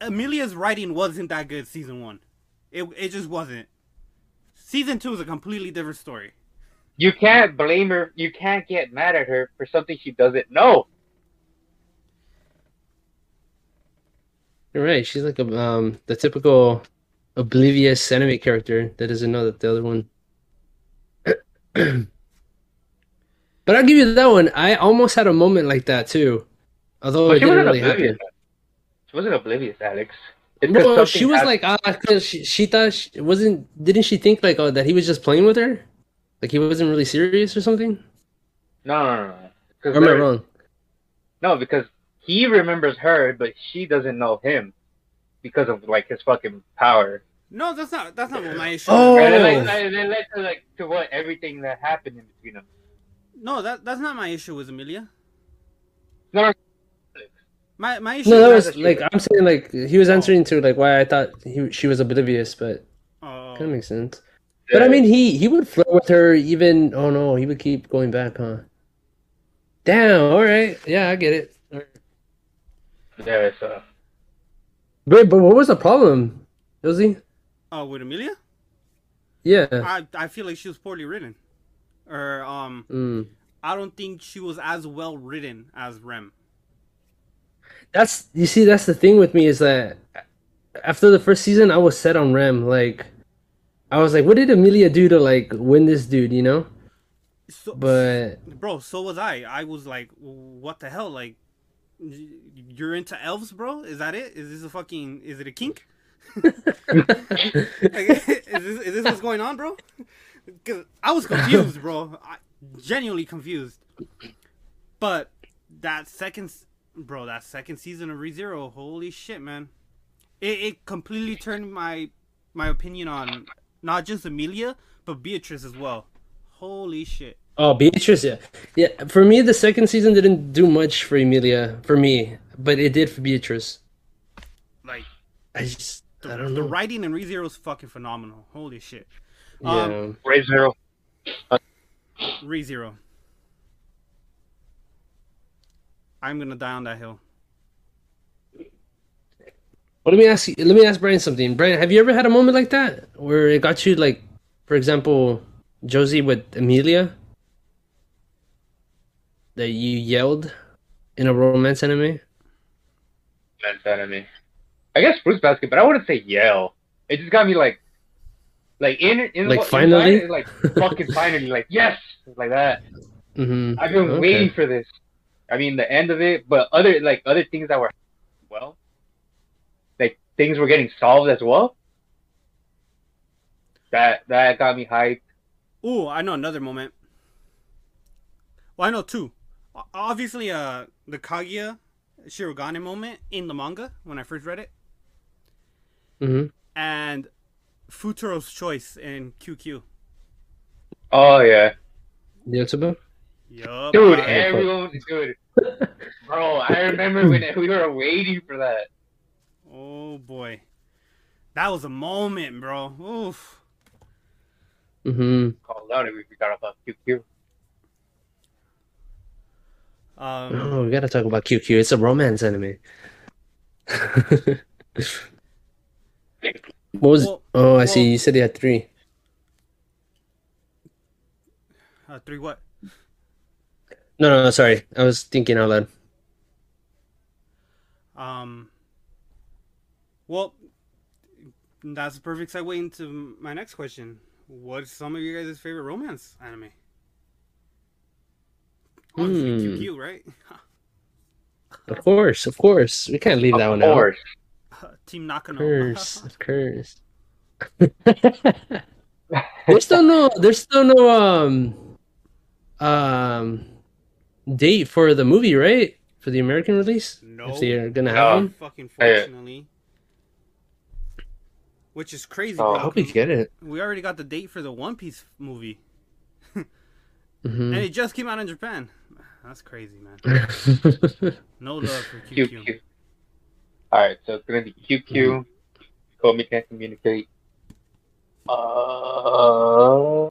Emilia's writing wasn't that good season one. It it just wasn't. Season two is a completely different story. You can't blame her. You can't get mad at her for something she doesn't know. You're right. She's like a um the typical oblivious anime character that doesn't know that the other one. but I'll give you that one. I almost had a moment like that too, although But it she didn't wasn't really oblivious. happen. She wasn't oblivious, Alex. It's 'cause Bro, something she was hap- like, ah, because she, she thought she wasn't. Didn't she think like, oh, that he was just playing with her, like he wasn't really serious or something? no, no, no, no. 'Cause Or am I there- wrong? No, because he remembers her, but she doesn't know him because of like his fucking power. No, that's not that's not what my issue. Oh. is. And it led, and it led to like to what everything that happened in between them. No, that that's not my issue with Emilia. No, no, My my issue. No, that was like I'm saying like he was answering to like why I thought he she was oblivious, but oh, kind of makes sense. But I mean, he he would flirt with her even. Oh no, he would keep going back, huh? Damn. All right. Yeah, I get it. yeah, so But but what was the problem, Josie? oh, with Emilia, Yeah. I I feel like she was poorly written, or um, Mm. I don't think she was as well written as Rem. That's you see. That's the thing with me is that after the first season, I was set on Rem. Like, I was like, what did Emilia do to like win this dude? You know. So, But bro, so was I. I was like, what the hell? Like, you're into elves, bro? Is that it? Is this a fucking? Is it a kink? Like, is this is this what's going on, bro? Because I was confused, bro. I, genuinely confused. But that second, bro, that second season of ReZero, holy shit, man! It it completely turned my my opinion on not just Emilia but Beatrice as well. Holy shit! oh, Beatrice, yeah, yeah. For me, the second season didn't do much for Emilia For me, but it did for Beatrice. Like I just the, I don't the writing in ReZero is fucking phenomenal. Holy shit! Yeah. Um, Ray Zero. ReZero. I'm gonna die on that hill. Well, let me ask you. Let me ask Brian something. Brian, have you ever had a moment like that where it got you like, for example, Josie with Emilia, that you yelled in a romance anime? Men's enemy. I guess Fruits Basket, but I wouldn't say yell. It just got me like, like in in Like, finally? it's like fucking finally, like yes, like that. Mm-hmm. I've been Okay. waiting for this. I mean, the end of it, but other like other things that were well, like things were getting solved as well. That that got me hyped. Ooh, I know another moment. Well, I know two. Obviously, uh, the Kaguya Shirogane moment in the manga when I first read it, Mm-hmm. and Futaro's choice in QQ. Oh yeah, Yotsuba? Yup. dude, I- everyone, dude, bro. I remember when we were waiting for that. Oh boy, that was a moment, bro. Oof. hmm Called out if we forgot about QQ. Um, Oh, we gotta talk about QQ. It's a romance anime. What was? Well- Oh, I see. You said you had three. uh, three what? No, no, no. Sorry, I was thinking out loud. Um. Well, that's a perfect segue into my next question. What's some of you guys' favorite romance anime? Obviously, Hmm. QQ, right? Of course, of course. We can't leave that Of one out. Of course. Team Nakano. Of course, of course. there's still no, there's still no um, um, date for the movie, right? For the American release, no. if they're gonna No. have one. Fucking Hey. fortunately. Which is crazy, Oh. I hope we 'cause get it. We already got the date for the One Piece movie, Mhm. and it just came out in Japan. That's crazy, man. No love for QQ. QQ. Alright, so it's gonna be QQ. Komi can't communicate. Uh.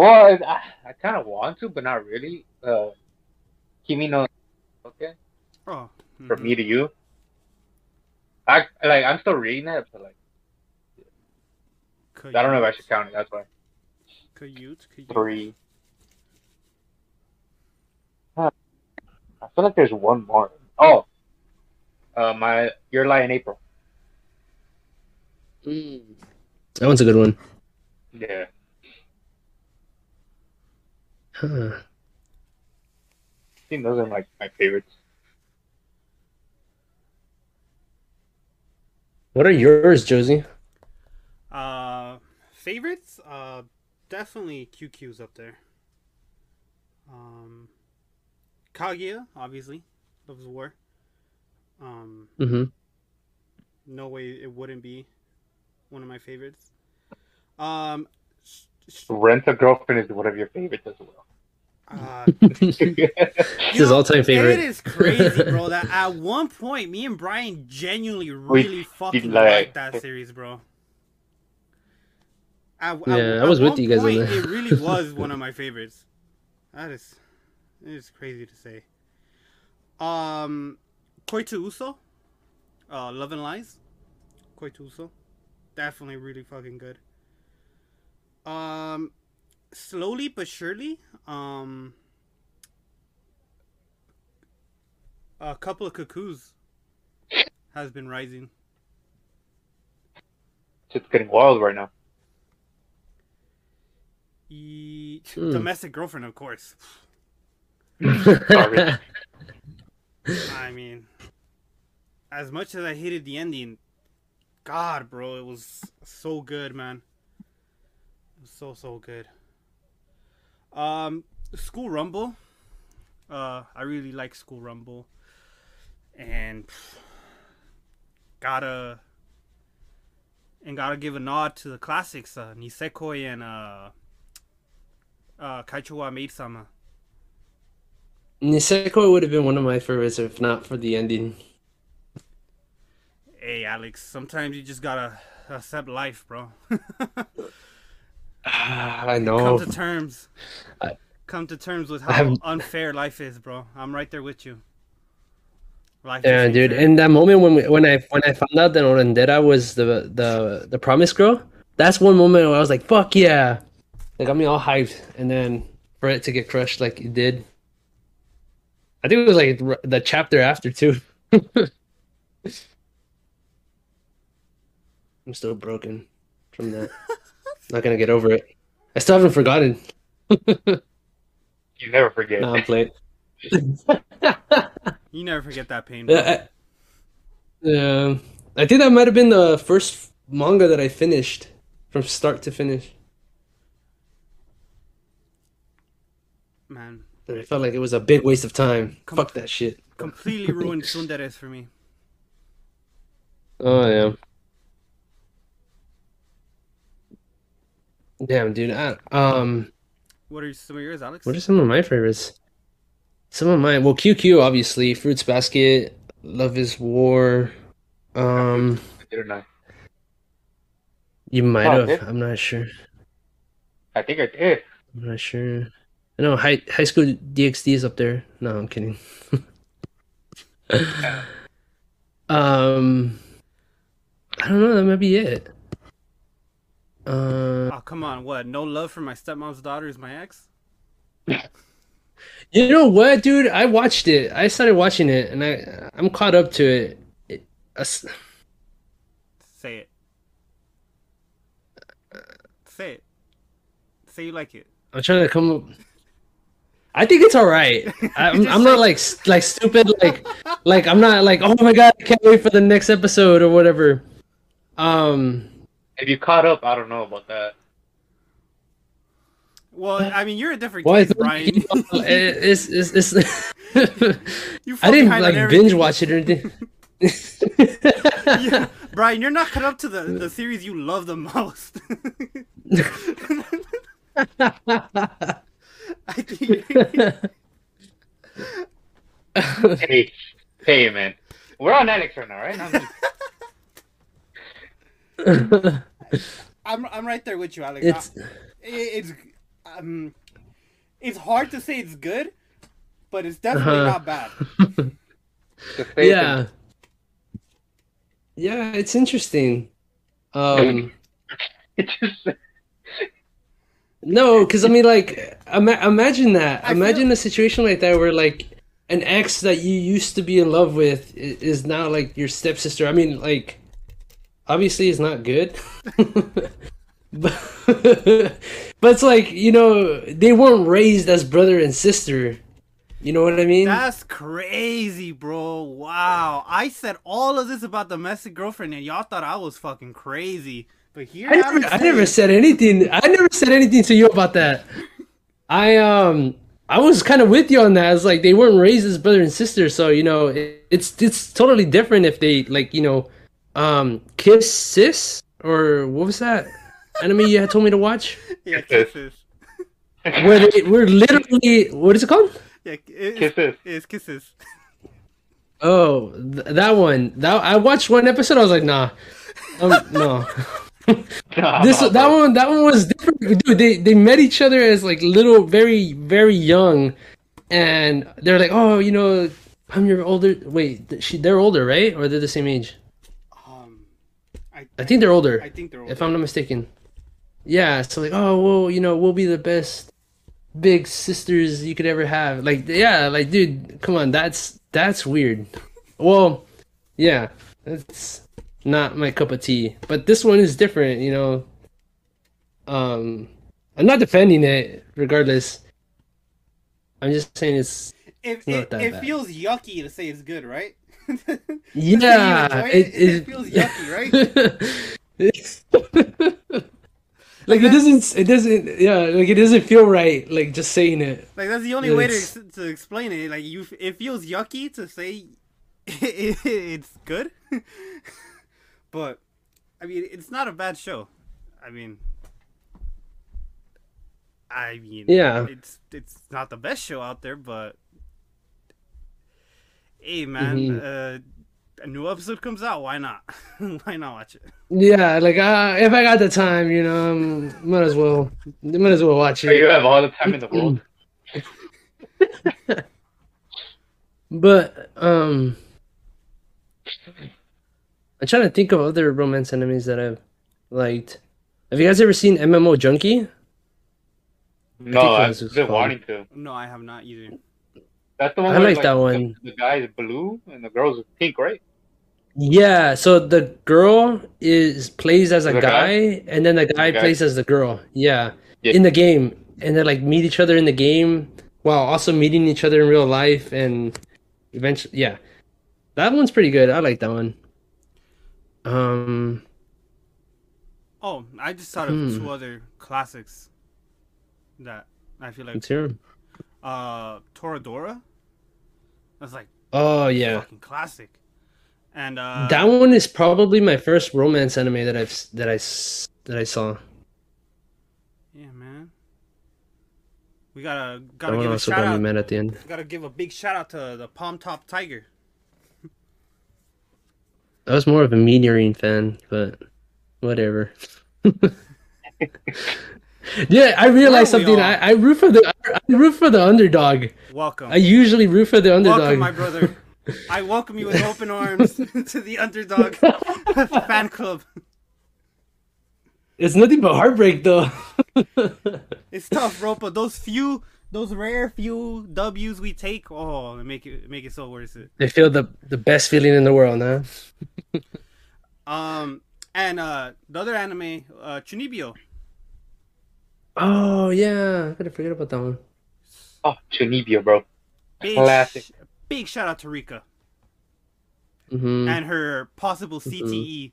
Well, I, I kind of want to, but not really. Uh, Kimi no okay Oh, from mhm. me to you. I like I'm still reading it, but like I don't know if I should count it. That's why Kayut, Kayut. three. Huh. I feel like there's one more. Oh, uh, my your lie in April. Mm. That one's a good one. Yeah, Huh. I think those are like my favorites. What are yours, Josie? Uh, favorites? Uh, definitely QQ's up there. Um, Kaguya, obviously, loves war. Um, Mm-hmm. no way it wouldn't be one of my favorites. Um, s- s- Rent a girlfriend is one of your favorites as well. Uh, It's You his all-time favorite. It is crazy, bro. That at one point, me and Brian genuinely really fucking like- liked that series, bro. At, at- Yeah, I at was with you guys on that. It really was one of my favorites. That is, it is crazy to say. Um, Koi to Uso, uh, Love and Lies, Koi to Uso, definitely really fucking good. Um, slowly but surely, um, a couple of cuckoos has been rising. It's getting wild right now. E- Hmm. Domestic girlfriend, of course. Sorry. I mean, as much as I hated the ending, God, bro, it was so good, man. It was so so good. Um, School Rumble. Uh, I really like School Rumble, and gotta and gotta give a nod to the classics, uh, Nisekoi and uh, uh, Kaichou Maid Sama. Nisekoi would have been one of my favorites if not for the ending. Hey, Alex, sometimes you just gotta accept life, bro. Ah, I know Come to terms. I- Come to terms with how haven't- unfair life is, bro. I'm right there with you. Life Yeah, dude. fair. In that moment when we, when I when I found out that Onodera was the the the promise girl, that's one moment where I was like, "Fuck yeah!" It got me all hyped, and then for it to get crushed like it did, I think it was like the chapter after too. I'm still broken from that. Not gonna get over it. I still haven't forgotten. You never forget. Nah, I'm playing. you never forget that pain. Yeah, I, yeah, I think that might have been the first manga that I finished from start to finish. Man, And I felt like it was a big waste of time. Com- Fuck that shit. completely ruined tsunderes for me. Oh yeah. Damn, dude. I, um, What are some of yours, Alex? what are some of my favorites? Some of mine. Well, QQ obviously, Fruits Basket, Love is War. Um, Didn't I? you might Oh, have. did? I'm not sure. I think I did. I'm not sure. I know High High School DxD is up there. No, I'm kidding. um, I don't know. That might be it. Uh, Oh come on, what? No love for my stepmom's daughter is my ex. you know what, dude? I watched it. I started watching it, and I I'm caught up to it. it s- Say it. Say it. Say you like it. I'm trying to come up. I think it's all right. I'm, I'm not like like stupid like like I'm not like oh my god I can't wait for the next episode or whatever. Um, If you caught up, I don't know about that. Well, I mean, you're a different well, I Brian. you know, it's it's, it's You I didn't like binge watch it or anything. Yeah, Brian, you're not caught up to the the series you love the most. I think. hey, hey, man. We're on Netflix right now, right? Not me. I'm I'm right there with you, Alex. it's I- it's um, it's hard to say it's good, but it's definitely Uh-huh. not bad. Just say yeah, yeah, it's interesting. Um, It just no, because I mean, like, ima- imagine that. I imagine feel- a situation like that where like an ex that you used to be in love with is now like your stepsister. I mean, like, obviously, it's not good. but, but it's like you know they weren't raised as brother and sister. You know what I mean? That's crazy, bro. Wow. I said all of this about domestic girlfriend, and y'all thought I was fucking crazy. But here I never, I never said anything. I never said anything to you about that. I um I was kind of with you on that. It's like they weren't raised as brother and sister, so you know it, it's it's totally different if they like you know um kiss sis or what was that anime you had told me to watch Yeah, kisses. where they were literally what is it called? Yeah, it, Kisses. It's kisses. Oh, th- that one. That I watched one episode. I was like, nah, um, no. This that one that one was different dude they they met each other as like little very very young and they're like oh you know i'm your older wait she they're older right or they're the same age I, i think they're older I think they're if i'm not mistaken. Yeah so like oh well you know we'll be the best big sisters you could ever have. Like yeah like dude come on that's that's weird. Well yeah that's not my cup of tea but this one is different you know. Um i'm not defending it regardless. I'm just saying it's It, not it, it feels yucky to say it's good, right? Yeah enjoy it, it feels yucky, right like it doesn't it doesn't yeah like it doesn't feel right like just saying it Like that's the only way to to explain it. Like you, it feels yucky to say it's good, but I mean, it's not a bad show. I mean, I mean, Yeah. it's it's not the best show out there, but hey, man, Mhm. uh, a new episode comes out. Why not? why not watch it? yeah like uh, if i got the time you know um, might as well might as well watch it. you have all the time in the world. but um i'm trying to think of other romance animes that i've liked have you guys ever seen mmo junkie No, I've that's what it's been called. wanting to. No, I have not either. That's the one. I where, like that the- one. The, guy is blue and the girl's is pink, right? Yeah, so the girl is plays as a The guy, guy? and then the guy guy? plays as the girl. Yeah. Yeah. in the game, and they like meet each other in the game while also meeting each other in real life, and eventually, yeah, that one's pretty good. I like that one. Um, Oh, I just thought of Hmm. two other classics that I feel like let's hear 'em. uh Toradora. That's like Oh yeah, fucking classic. And uh that one is probably my first romance anime that I've s- that I s- that I saw. yeah, man. We gotta gotta one give a also shout got me out. mad at the end. Gotta give a big shout out to the Palm Top Tiger. I was more of a Meteorine fan, but whatever. yeah, I realized something. I, I root for the I root for the underdog. Welcome. I usually root for the underdog. Welcome, my brother. I welcome you with open arms to the underdog fan club. It's nothing but heartbreak, though. It's tough, bro, but those few, those rare few W's we take, oh, they make it make it so worth it. they feel the the best feeling in the world, huh? Um, and uh, the other anime, uh, Chunibyo. Oh yeah, I gotta forget about that one. Oh, Chunibyo, bro. Big, Classic. big shout out to Rika hmm and her possible CTE.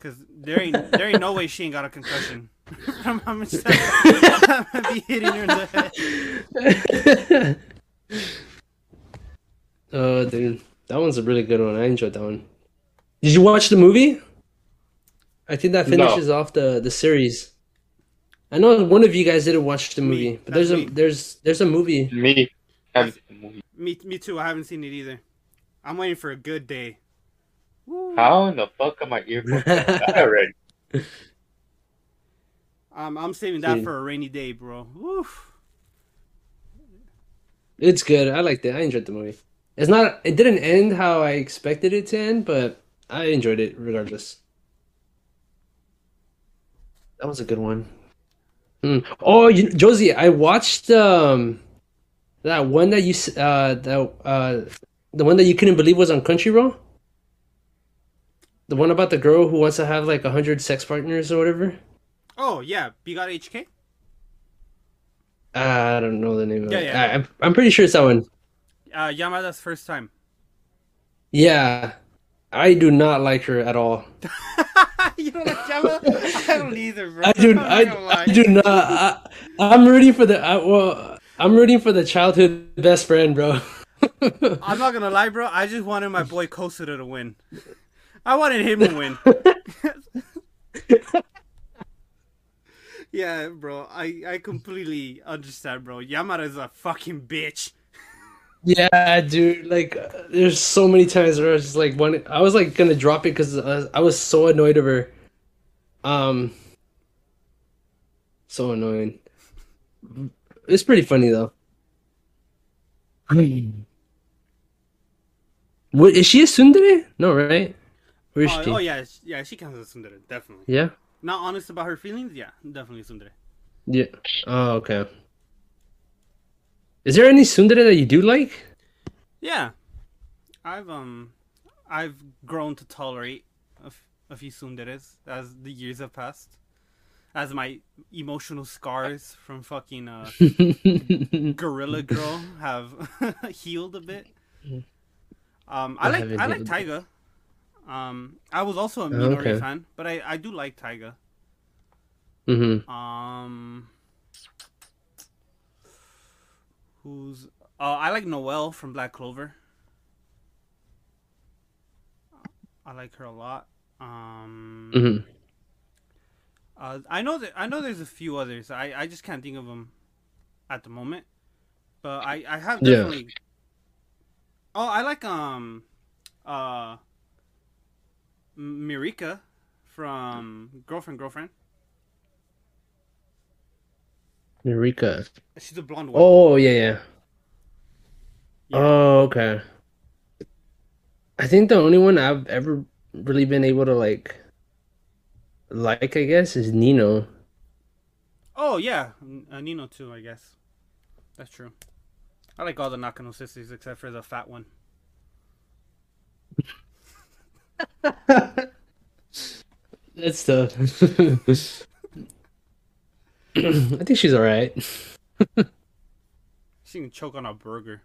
Cause there ain't there ain't no way she ain't got a concussion. I'm, I'm, just, I'm gonna be hitting her in the head. oh, dude, that one's a really good one. I enjoyed that one. Did you watch the movie? I think that No. finishes off the the series. I know one of you guys didn't watch the Me. movie, but there's That's a there's there's a movie. Me. haven't seen the movie. Me, me too. I haven't seen it either. I'm waiting for a good day. Woo. How in the fuck am I earbuds that already? Um, I'm saving that Dude. for a rainy day, bro. Woof. It's good. I liked it. I enjoyed the movie. It's not. It didn't end how I expected it to end, but I enjoyed it regardless. That was a good one. Hmm. Oh, you, Josie, I watched um that one that you s- uh that uh the one that you couldn't believe was on Country Crunchyroll. The one about the girl who wants to have like a hundred sex partners or whatever. Oh yeah, you got HK. I don't know the name of Yeah, it. yeah. I, I'm I'm pretty sure it's that one. Uh, Yamada's first time. Yeah, I do not like her at all. you don't like Yamada? I don't either, bro. I do. I'm not I, I do not. I, am rooting for the. I, well, I'm rooting for the childhood best friend, bro. I'm not gonna lie, bro. I just wanted my boy Kosuda to win. I wanted him to win. yeah, bro. I I completely understand, bro. Yamada is a fucking bitch. Yeah, dude. Like, uh, there's so many times where I was just like, one. I was like gonna drop it because I, I was so annoyed of her. Um, so annoying. It's pretty funny though. What is she a tsundere? No, right? Where is Oh, she? oh yeah, yeah. She counts as a tsundere, definitely. Yeah. Not honest about her feelings, yeah, definitely a tsundere. Yeah. Oh, okay. Is there any tsundere that you do like? Yeah, I've um, I've grown to tolerate a, f- a few tsunderes as the years have passed, as my emotional scars from fucking uh, Gorilla Girl have healed a bit. Um, I I like I like. Taiga. Um, I was also a Minori okay. fan, but I I do like Taiga. hmm Um, who's? Uh, I like Noelle from Black Clover. I like her a lot. Um, hmm uh, I know that I know there's a few others. I, I just can't think of them at the moment. But I, I have Yeah. definitely. Oh, I like um, uh, Mirika from Girlfriend Girlfriend. Eureka. She's a blonde one. Oh, yeah, yeah. Yeah. Oh, okay. I think the only one I've ever really been able to like, like I guess, is Nino. Oh yeah, uh, Nino too. I guess that's true. I like all the Nakano sisters except for the fat one. That's tough. I think she's all right. She can choke on a burger.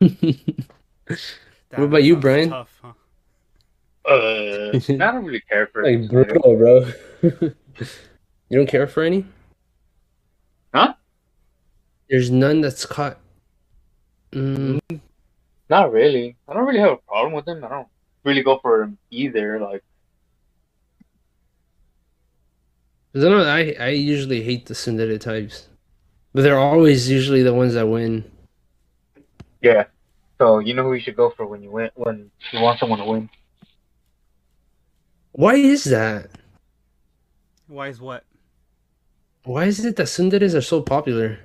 What about you, Brian? Tough, huh? Uh, I don't really care for Like it. brutal, bro. you don't care for any? Huh? There's none that's caught. Mm, Not really. I don't really have a problem with them. I don't really go for them either. Like, 'Cause I know I I usually hate the tsundere types, but they're always usually the ones that win. Yeah. So you know who you should go for when you win when you want someone to win. Why is that? Why is what? Why is it that tsunderes are so popular?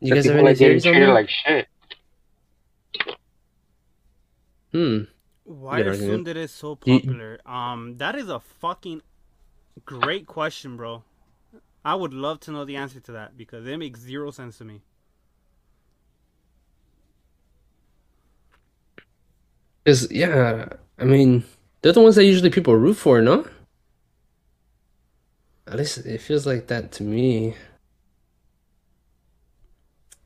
You guys have any are theories on treated that? like shit. Hmm. Why are tsundere so you- popular? Um, that is a fucking great question, bro. I would love to know the answer to that because it makes zero sense to me. Because yeah, I mean, they're the ones that usually people root for, no? At least it feels like that to me.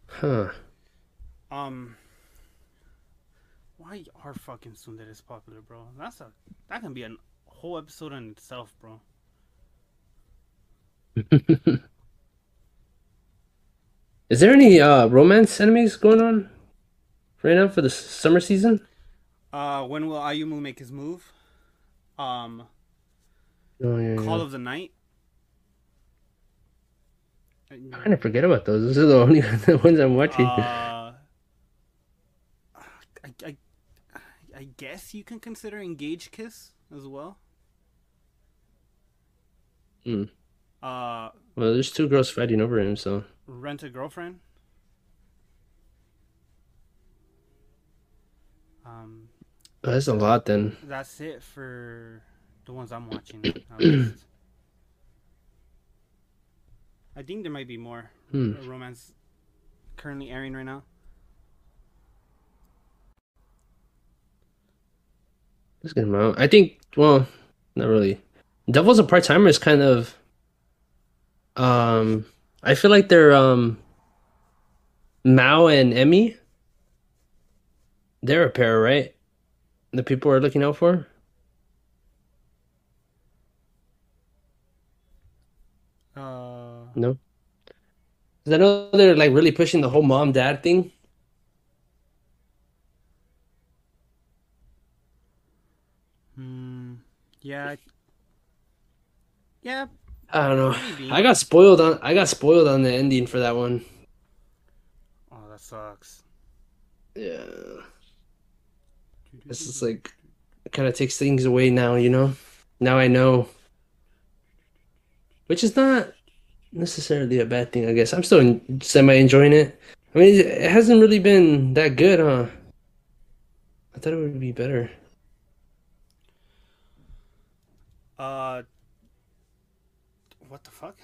Huh. Um, why are fucking tsunderes popular, bro? That's a that can be a whole episode in itself, bro. Is there any uh romance animes going on right now for the summer season? Uh, when will Ayumu make his move? Um, Oh yeah, Call yeah. of the Night. I kind of forget about those. Those are the only the ones I'm watching. Uh, I, I, I guess you can consider Engage Kiss as well. Hmm. Uh, Well, there's two girls fighting over him, so Rent a Girlfriend. Um, that's a lot then. that's it for the ones I'm watching. at least. I think there might be more Hmm. romance currently airing right now. Let's get him out. I think. Well, not really. Devil's a part timer is kind of. Um, I feel like they're um. Mao and Emi. They're a pair, right? The people are looking out for. Uh, No. 'Cause I know they're like really pushing the whole mom dad thing. Yeah, yeah, I don't know. maybe. I got spoiled on. I got spoiled on the ending for that one. Oh, that sucks. Yeah. This is like it kind of takes things away now, you know? Now I know. Which is not necessarily a bad thing, I guess. I'm still semi enjoying it. I mean, it hasn't really been that good, huh? I thought it would be better. Uh, what the fuck?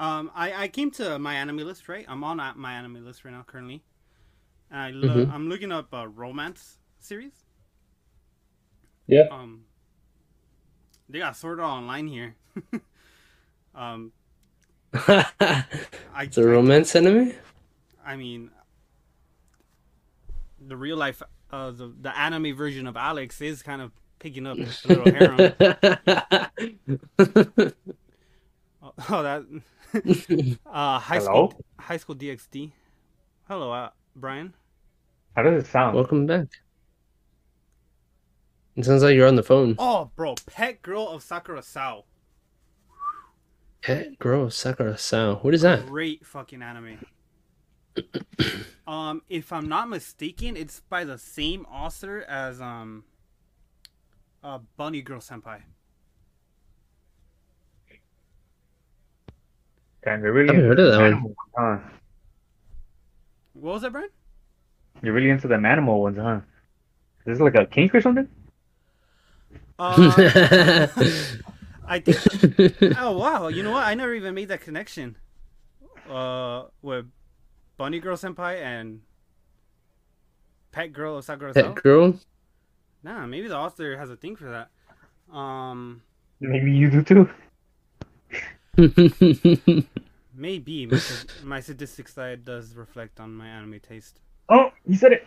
Um, I I came to my anime list, right? I'm on my anime list right now currently, and I lo- Mhm. I'm looking up a romance series. Yeah. Um, they got Sword Art Online here. um, I It's a romance anime? I mean, the real life, uh, the the anime version of Alex is kind of picking up a little harem. Oh, oh, that. uh, high Hello? school, high school DxD. Hello, uh, Brian. How does it sound? Welcome back. It sounds like you're on the phone. Oh, bro, Pet Girl of Sakurasou. Pet Girl of Sakurasou. What is that? Great fucking anime. um, if I'm not mistaken, it's by the same author as um, uh, Bunny Girl Senpai. Damn, you're really I haven't heard of the that one. animal ones, huh? What was that, Brian? You're really into the animal ones, huh? Is this like a kink or something? Uh, I think. Oh wow! You know what? I never even made that connection. Uh, with Bunny Girl Senpai and Pet Girl of Sakurasou. Pet Girl? Nah, maybe the author has a thing for that. Um, Maybe you do too. maybe my, sad- my sadistic side does reflect on my anime taste. Oh, he said it.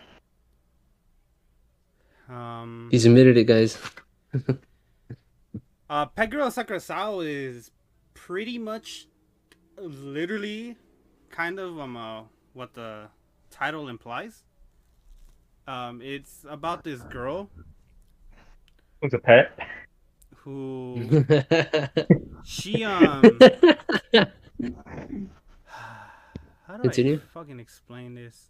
Um, He's admitted it, guys. uh, Pet Girl of Sakurasou is pretty much, literally, kind of um uh, what the title implies. Um, it's about this girl Who's a pet? who she um how do Continue. I fucking explain this?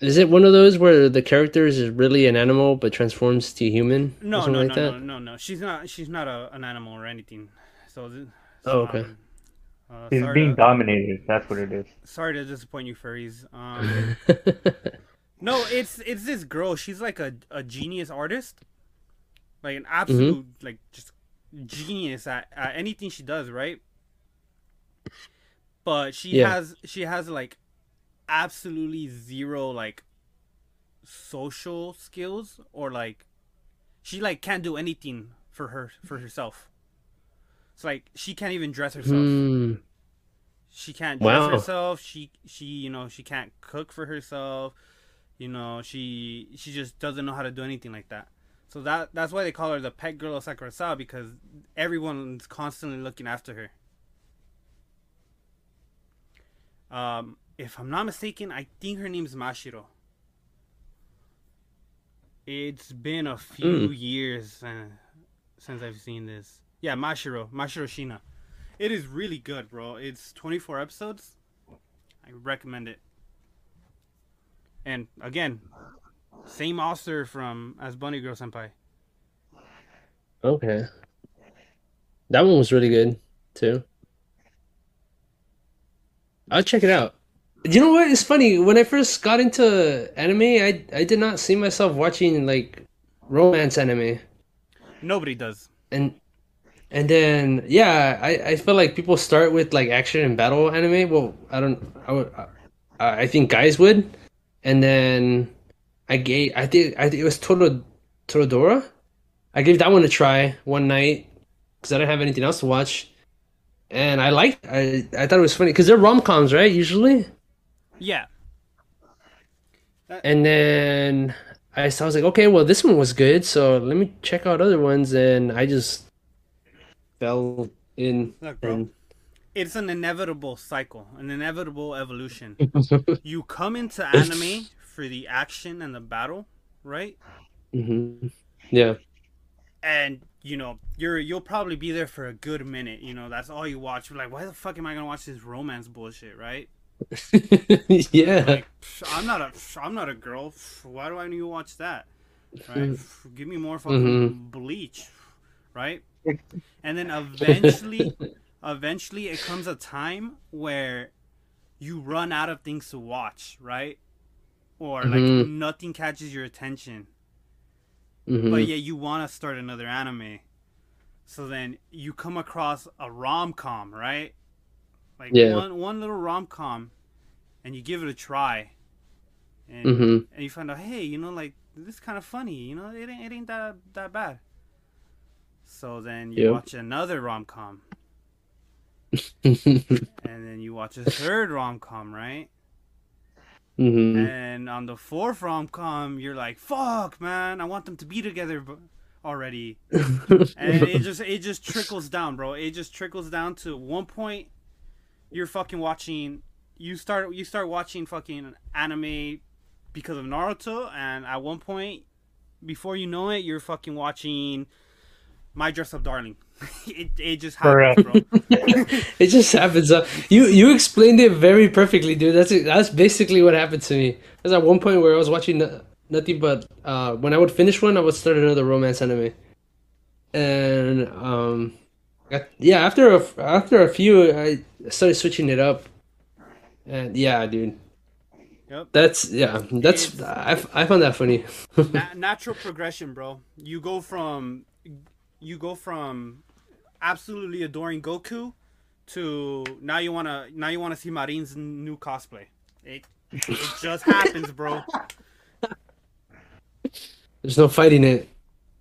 Is it one of those where the character is really an animal but transforms to human? No, no, like no, that? no, no, no. She's not. She's not a, an animal or anything. So. th- Oh, okay. um, uh, He's being to, dominated. That's what it is. sorry to disappoint you, furries. Um, no, it's it's this girl. She's like a, a genius artist, like an absolute like just genius at, at anything she does, right? But she Yeah. has she has like absolutely zero like social skills or like she like can't do anything for her for herself. It's like she can't even dress herself. Hmm. She can't dress Wow. herself. She she you know she can't cook for herself. You know she she just doesn't know how to do anything like that. So that that's why they call her the pet girl of Sakurasawa because everyone's constantly looking after her. Um, if I'm not mistaken, I think her name's Mashiro. It's been a few years uh, since I've seen this. Yeah, Mashiro, Mashiro Shiina. It is really good, bro. It's 24 episodes. I recommend it. And again, same author from as Bunny Girl Senpai. Okay. That one was really good too. I'll check it out. You know what? It's funny. When I first got into anime, I I did not see myself watching like romance anime. Nobody does. And and then yeah, I I feel like people start with like action and battle anime. Well, I don't I would I, I think guys would. And then I gave I think I think it was Toro Toradora. I gave that one a try one night because I didn't have anything else to watch. And I liked I I thought it was funny because they're rom-coms, right? Usually. Yeah. And then I, so I was like, okay, well, this one was good, so let me check out other ones. And I just fell in. Look, bro. It's an inevitable cycle, an inevitable evolution. you come into anime for the action and the battle, right? Mm-hmm. Yeah. and you know you're you'll probably be there for a good minute you know that's all you watch you're like why the fuck am i gonna watch this romance bullshit right yeah. like i'm not a i'm not a girl why do i need to watch that right give me more fucking bleach right and then eventually eventually it comes a time where you run out of things to watch right or like Mhm. nothing catches your attention Mhm. but yeah, you want to start another anime. So then you come across a rom com, right? Like Yeah. one one little rom com, and you give it a try, and Mhm. and you find out, hey, you know, like this is kind of funny. You know, it ain't it ain't that that bad. So then you Yep. watch another rom com, and then you watch a third rom com, right? Mhm. And on the fourth rom com, you're like, "Fuck, man! I want them to be together already." and it just it just trickles down, bro. It just trickles down to one point you're fucking watching you start you start watching fucking anime because of Naruto and at one point before you know it you're fucking watching My Dress Up Darling. it it just happens, bro. it just happens. Uh, you you explained it very perfectly, dude. That's that's basically what happened to me. There's at one point where I was watching no- nothing but uh, when I would finish one, I would start another romance anime, and um, got- yeah, after a, after a few, I started switching it up, and yeah, dude. Yep. That's yeah. That's I, I found that funny. Na- natural progression, bro. You go from you go from absolutely adoring Goku to now you wanna now you wanna see Marine's new cosplay. It it just happens, bro. There's no fighting it.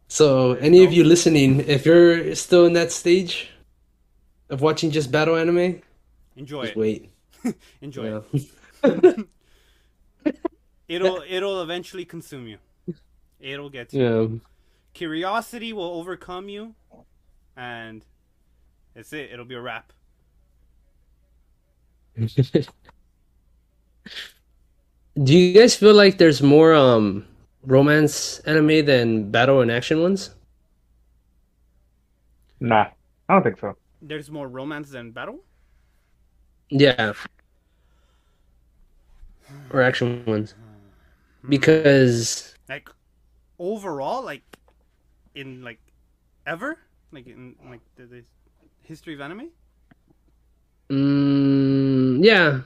So, any of you listening, if you're still in that stage of watching just battle anime, Enjoy just it. wait. Enjoy it. It'll it'll eventually consume you. It'll get to you. Yeah. Curiosity will overcome you, and that's it. It'll be a wrap. Do you guys feel like there's more um romance anime than battle and action ones? Nah, I don't think so. There's more romance than battle. Yeah. Or action ones. Because Like overall, like in like ever, like in like the, the history of anime. mm, yeah.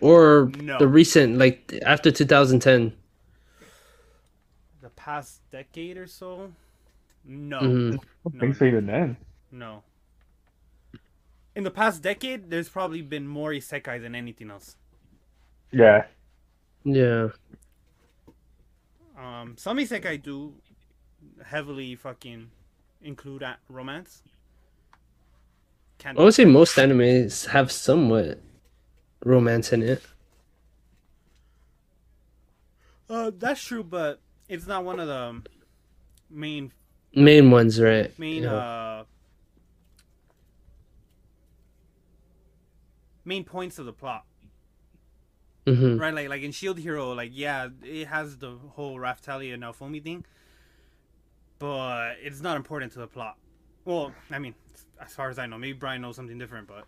Or No. the recent like after 2010. The past decade or so. No, Mhm. I don't No, think so even then. no. In the past decade, there's probably been more isekai than anything else. Yeah. Yeah. Um, some isekai do heavily fucking include a- romance. Can't I would say most animes have somewhat romance in it. Uh, that's true, but it's not one of the main Main ones, right? main Yeah. uh main points of the plot, Mhm. right? Like like in Shield Hero, like yeah, it has the whole Raphtalia and Naofumi thing, but it's not important to the plot. Well, I mean, as far as I know, maybe Brian knows something different, but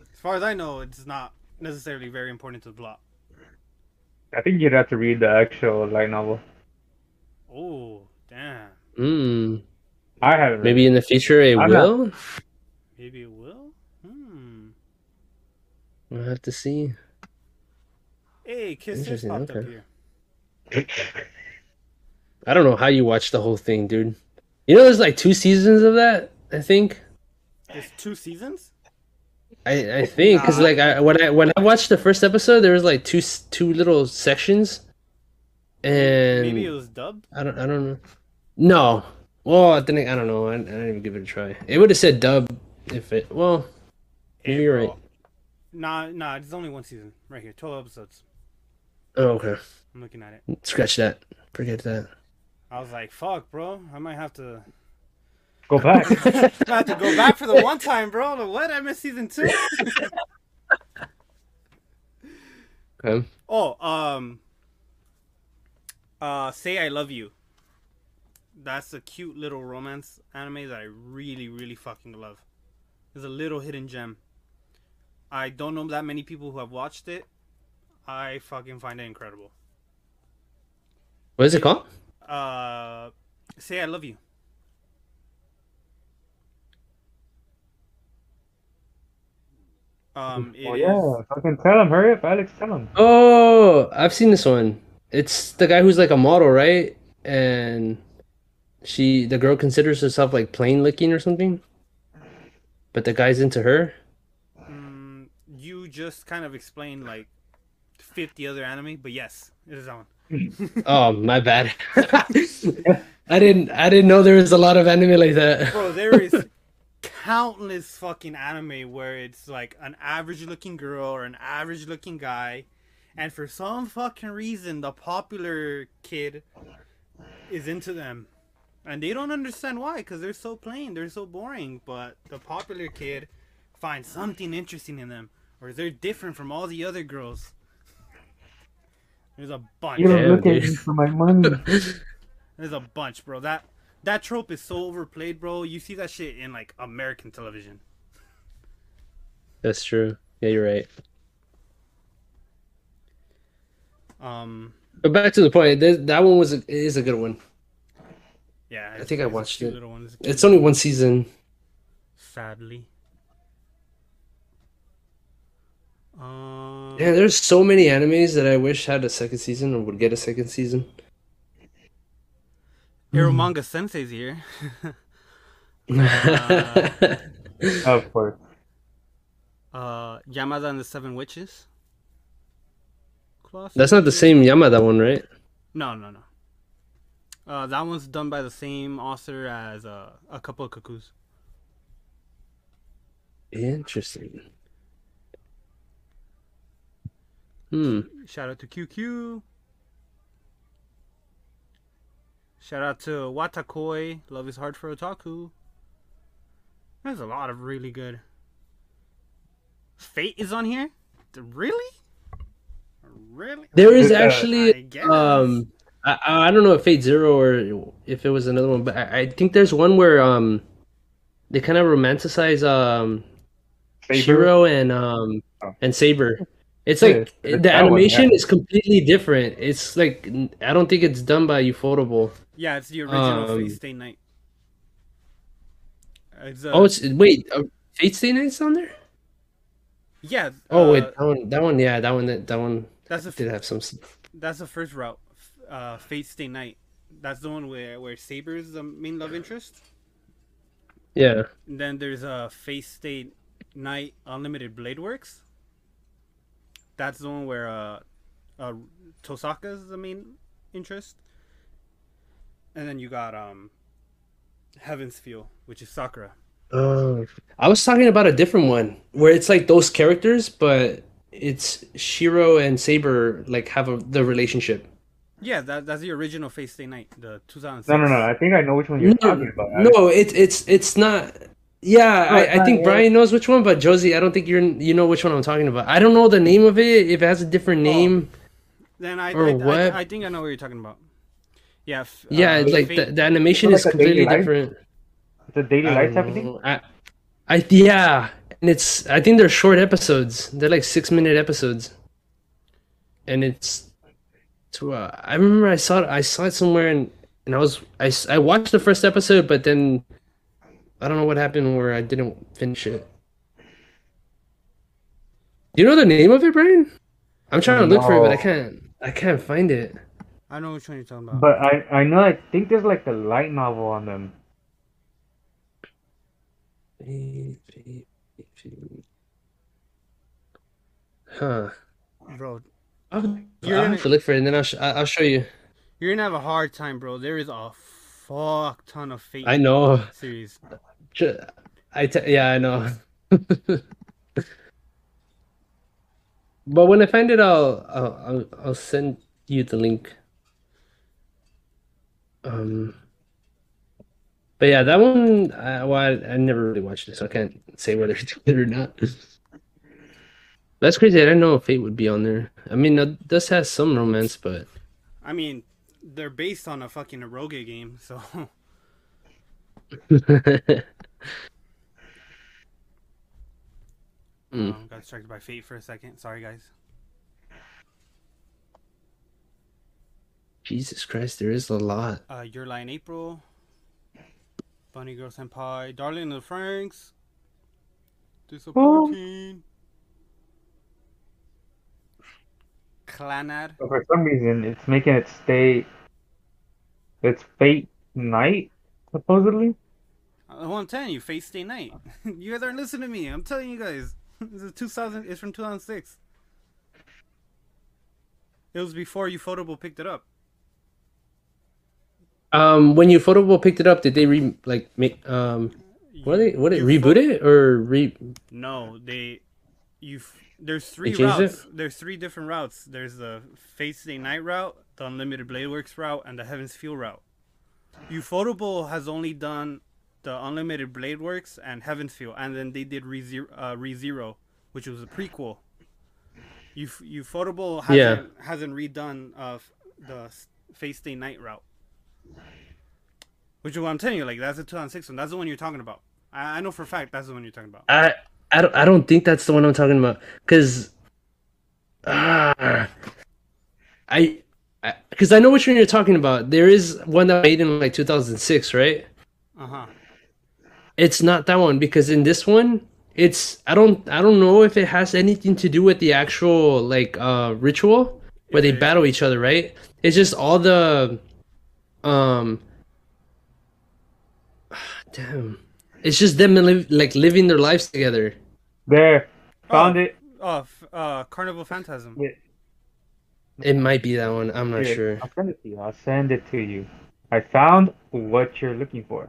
as far as I know, it's not necessarily very important to the plot. I think you'd have to read the actual light novel. Oh, damn. Mm. I haven't. read Maybe in the future it I'm will. Maybe it will. Hmm. We'll have to see. Hey, Kiss just Interesting, popped up here. I don't know how you watched the whole thing, dude. You know, there's like two seasons of that. I think. There's two seasons. I, I think because Nah. like I, when I when I watched the first episode, there was like two two little sections, and Maybe it was dubbed. I don't I don't know. No, well I think I don't know. I, I didn't even give it a try. It would have said dub if it. Well, Maybe you're right. Nah, nah. It's only one season right here. Twelve episodes. oh, okay. I'm looking at it. Scratch that. Forget that. I was like, "Fuck, bro. I might have to. Go back. I have to go back for the one time, bro. Like, what? I missed season two. Okay. oh, um. Uh, say I love you. That's a cute little romance anime that I really, really fucking love. It's a little hidden gem. I don't know that many people who have watched it. I fucking find it incredible. What is it called? Uh, say I love you. Um, it oh is- fucking tell him. Hurry up, Alex. Tell him. Oh, I've seen this one. It's the guy who's like a model, right? And she, the girl, considers herself like plain looking or something. But the guy's into her. Mm, you just kind of explained like 50 other anime, but yes, it is that one. Oh, my bad. I didn't. I didn't know there was a lot of anime like that. Bro, there is countless fucking anime where it's like an average looking girl or an average looking guy, and for some fucking reason, the popular kid is into them. And they don't understand why, because they're so plain, they're so boring. But the popular kid finds something interesting in them, or they're different from all the other girls. There's a bunch. You don't Yeah, look at me for my money. There's a bunch, bro. That that trope is so overplayed, bro. You see that shit in like American television. That's true. Yeah, you're right. Um, But back to the point. th- That one was a, is a good one. yeah, I think I watched it. One. It's, It's only one season. sadly. Um, Yeah, there's so many animes that I wish had a second season or would get a second season. Eromanga Sensei's here. of course. uh, Yamada and the Seven Witches. That's not the same Yamada one, right? No, no, no. Uh, that one's done by the same author as uh, a couple of cuckoos. Interesting. Hmm. Shout out to QQ. Shout out to Watakoi. Love is hard for otaku. There's a lot of really good. Fate is on here. Really? Really? There is Uh, actually I um I, I don't know if Fate Zero or if it was another one, but I, I think there's one where um they kind of romanticize um Saber? Shiro and um Oh. and Saber. It's like it's the that one, animation yeah. is completely different. It's like I don't think it's done by Ufotable. Yeah, it's the original Um, Fate Stay Night. It's, uh, Oh, it's wait, uh, Fate Stay Night's on there. yeah. Oh uh, wait, that one, that one, yeah, that one, that, that one that's the did have some. that's the first route. Uh, Fate Stay Night. That's the one where where Saber is the main love interest. Yeah, And then there's a uh, Fate Stay Night Unlimited Blade Works. That's the one where uh, uh, Tosaka is the main interest. And then you got um, Heaven's Feel, which is Sakura. Oh, I was talking about a different one where it's like those characters, but it's Shiro and Saber like have a, the relationship. Yeah, that, that's the original Fate Stay Night, the 2006. No, no, no. I think I know which one you're No, talking about. no, it's it's it's not. Yeah, No, I, I think yeah. Brian knows which one, but Josie, I don't think you're you know which one I'm talking about. I don't know the name of it. If it has a different Oh. name, Then I, Or I, what? I, I think I know what you're talking about. Yeah. f- yeah, uh, like the, the animation Is is like completely different. It's a daily life don't type of thing. I, I yeah, and it's I think they're short episodes. They're like six minute episodes, and it's to uh, I remember I saw it I saw it somewhere and and I was I, I watched the first episode, but then I don't know what happened where I didn't finish it. Do you know the name of it, Brian? I'm trying to look for it, but I can't I can't find it. I know which one you're talking about. But I, I know. I think there's like a light novel on them. Huh. Bro, I'll, You're I'll gonna- have to look for it, and then I'll sh- I- I'll show you. you're gonna have a hard time, bro. There is a fuck ton of Fate I know. series. I te- yeah, I know. But when I find it, I'll I'll I'll, send you the link. Um. But yeah, that one. I, well, I, I never really watched it, so I can't say whether it's good or not. That's crazy. I didn't know Fate would be on there. I mean, it does have some romance, but I mean, they're based on a fucking Eroge game, so Mm. um, got distracted by Fate for a second. Sorry, guys. Jesus Christ, there is a lot. Uh, Your Lie in April, Bunny Girl Senpai, Darling of the Franxx, Disappointing, Clannad. But for some reason, it's making it stay. It's Fate Night, supposedly. Uh, well, I'm telling you, Fate Stay Night. you guys aren't listening to me. I'm telling you guys. This is 2000. It's from 2006. It was before Ufotable picked it up. Um, when Ufotable picked it up, did they re like make um what they what they Ufo- reboot it or re No, they. You. There's three changed it? routes. There's three different routes. There's the Fate Stay Night route, the Unlimited Blade Works route, and the Heaven's Feel route. Ufotable has only done the Unlimited Blade Works and Heaven's Feel, and then they did ReZero, uh, ReZero which was a prequel. You you Ufotable hasn't Yeah. hasn't redone uh, the Fate Stay Night route. Which is what I'm telling you, like that's the 2006 one. That's the one you're talking about. I, I know for a fact that's the one you're talking about. I I don't I don't think that's the one I'm talking about because ah I because I know which one you're talking about. There is one that made in like 2006, right? Uh huh. It's not that one because in this one, it's I don't I don't know if it has anything to do with the actual like uh ritual where they Yeah. battle each other, right? It's just all the um damn. It's just them live, like living their lives together. There, found Oh. it. Oh, uh, Carnival Phantasm. Yeah. It might be that one. I'm not Here, sure. I'll send it to you. I'll send it to you. I found what you're looking for.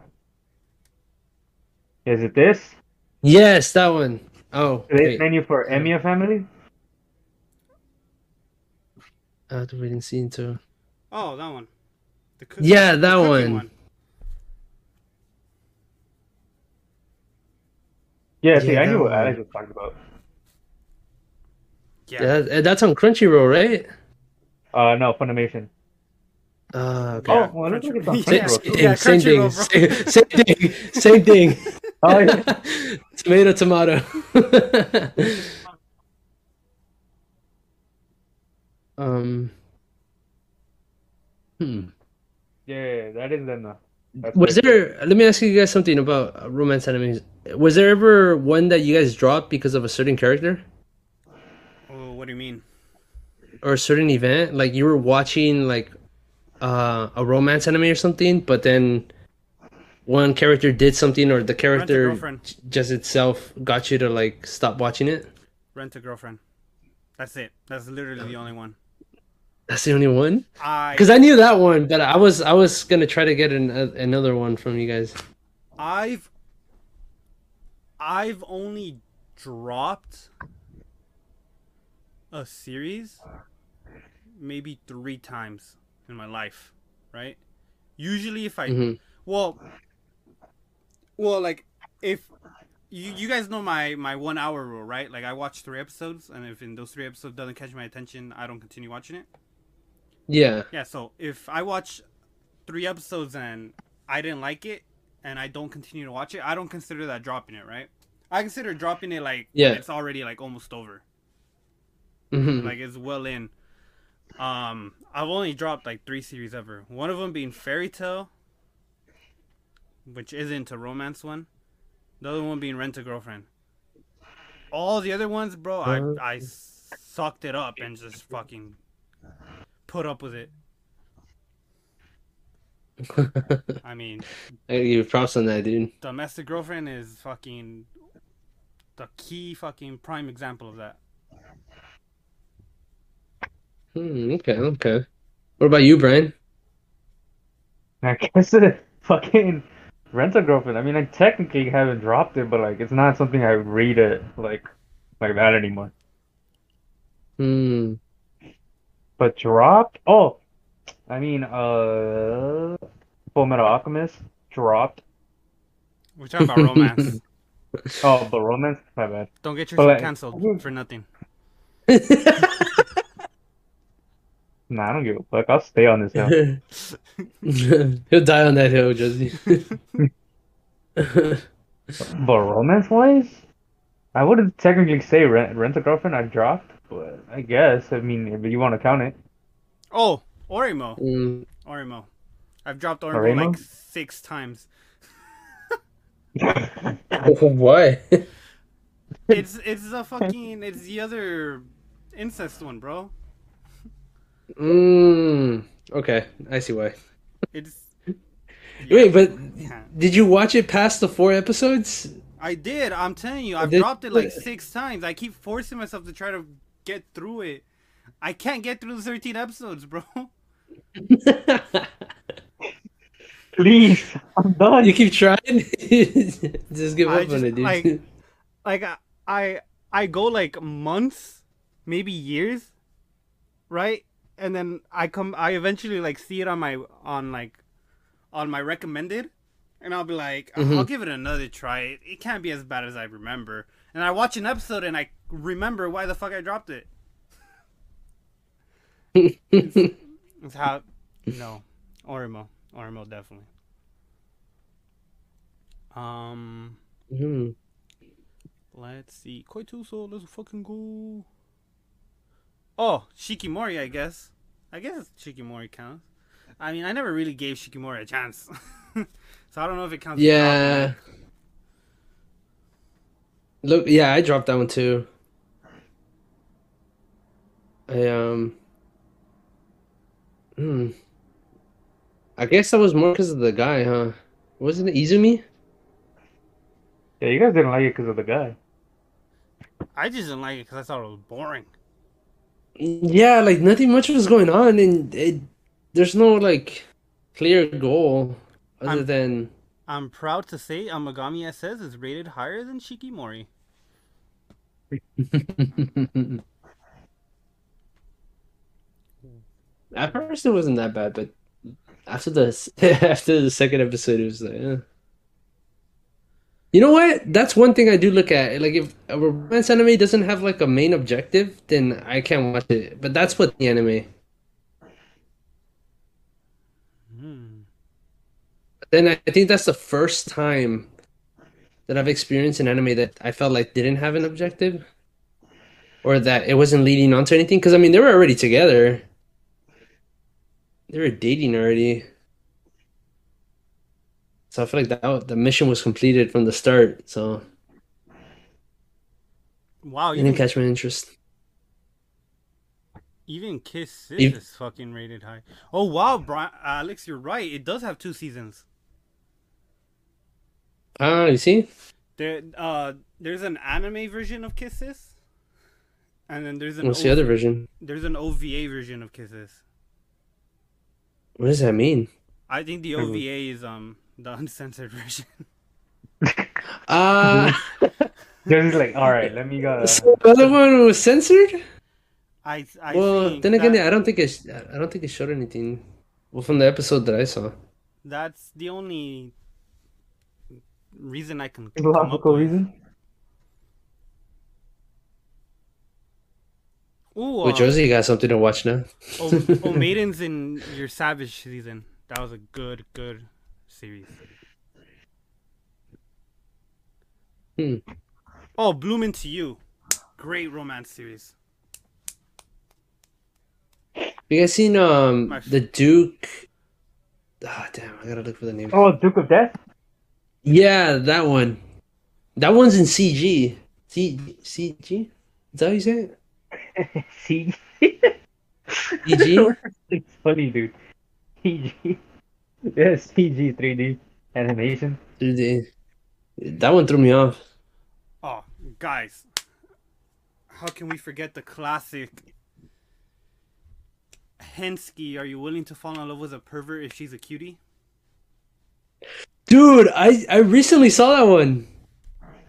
Is it this? Yes, that one. Oh, This wait. menu for Emiya family? I have to wait and see until. Oh, that one. The cook- Yeah, the that cooking one. Yeah, see, Yeah, I knew that what one. Alex was talking about. Yeah. Yeah, that- that's on Crunchyroll, right? Uh, no, Funimation. Uh, okay. Oh, well, it looks like it's on Yeah. Same, Crunchyroll. same, Yeah, same thing. Crunchyroll, Same, same thing. Same thing. Oh, yeah. tomato, tomato. um. Hmm. Yeah, that is enough. That's Was good. there? Let me ask you guys something about uh, romance animes. Was there ever one that you guys dropped because of a certain character Oh, what do you mean? or a certain event? Like you were watching like uh, a romance anime or something, but then one character did something, or the character just itself got you to like stop watching it. Rent a girlfriend. That's it. That's literally the only one. That's the only one. I Because I knew that one, but I was I was gonna try to get an, a, another one from you guys. I've I've only dropped a series maybe three times in my life, right? Usually, if I Mhm. well, well, like if you you guys know my my one hour rule, right? Like I watch three episodes, and if in those three episodes doesn't catch my attention, I don't continue watching it. Yeah. Yeah, so if I watch three episodes and I didn't like it and I don't continue to watch it, I don't consider that dropping it, right? I consider dropping it like Yeah. it's already like almost over. Mhm. Like it's well in. Um I've only dropped like three series ever. One of them being Fairy Tail, which isn't a romance one. The other one being Rent a Girlfriend. All the other ones, bro, I I sucked it up and just fucking put up with it. I mean, I give you props on that, dude. domestic girlfriend is fucking the key fucking prime example of that. Hmm, okay, okay. What about you, Brian? I guess it fucking rent a girlfriend. I mean, I technically haven't dropped it, but like, it's not something I read it like like that anymore. Hmm. But dropped? Oh, I mean, uh, Full Metal Alchemist dropped. We're talking about romance. Oh, but romance? My bad. Don't get your But, like- canceled for nothing. Nah, I don't give a fuck. I'll stay on this hill. He'll die on that hill, Josie. But romance wise, I wouldn't technically say rent, rent a girlfriend I dropped, but I guess I mean if you want to count it. Oh, Oreimo. Mm, Oreimo. I've dropped Oreimo, Oreimo? like six times. why? It's it's the fucking it's the other incest one, bro. Mm, okay, I see why. It's Wait, but Yeah. did you watch it past the four episodes? I did. I'm telling you, I've Did- dropped it like six times. I keep forcing myself to try to get through it. I can't get through the 13 episodes, bro. Please, I'm done. You keep trying. Just give I up just, on it, dude. like- like I, I I go like months, maybe years, right? And then I come I eventually like see it on my on like on my recommended and I'll be like, "Oh, I'll give it another try. It, it can't be as bad as I remember. And I watch an episode and I remember why the fuck I dropped it. It's how no. Oreimo. Oreimo definitely. Um Mhm. Let's see. Koi to Uso, let's fucking go. Oh, Shikimori, I guess. I guess Shikimori counts. I mean, I never really gave Shikimori a chance. so I don't know if it counts. Yeah. Look, yeah, I dropped that one too. I um. Hmm. I guess that was more because of the guy, huh? Wasn't it Izumi? Yeah, you guys didn't like it because of the guy. I just didn't like it because I thought it was boring. Yeah, like nothing much was going on, and it, there's no like clear goal other I'm- than I'm proud to say Amagami SS is rated higher than Shikimori. at first it wasn't that bad, but after the after the second episode, it was like, eh. You know what? That's one thing I do look at. Like if a romance anime doesn't have like a main objective, then I can't watch it. But that's what the anime. Hmm. Then I think that's the first time that I've experienced an anime that I felt like didn't have an objective, or that it wasn't leading on to anything. Because I mean, they were already together. They were dating already. So I feel like that the mission was completed from the start. So Wow, you didn't catch my interest. even Kiss Sis is fucking rated high. Oh wow, Brian, Alex, you're right. It does have two seasons. Ah, you see? There, uh, there's an anime version of Kisses, and then there's an What's the other version? there's an OVA version of Kisses. What does that mean? I think the OVA is um the uncensored version. Ah, Just like, all right, let me go. so the other one was censored. I, I Well, then again, that- I don't think it. I don't think it showed anything. Well, from the episode that I saw. that's the only reason I can come up Logical reason. Ooh, Well, uh, Josie, you got something to watch now. oh, oh, Maidens in your Savage season. That was a good, good series. Hmm. Oh, Bloom into You. Great romance series. You guys seen um My- the Duke? Ah, damn! I gotta look for the name. Oh, Duke of Death. Yeah, that one. That one's in CG. C CG. Is that how you say it? CG. CG. it's funny, dude. PG. Yes, PG 3D animation. 3D. That one threw me off. Oh, guys. How can we forget the classic Hensuki, are you willing to fall in love with a pervert if she's a cutie? Dude, I I recently saw that one.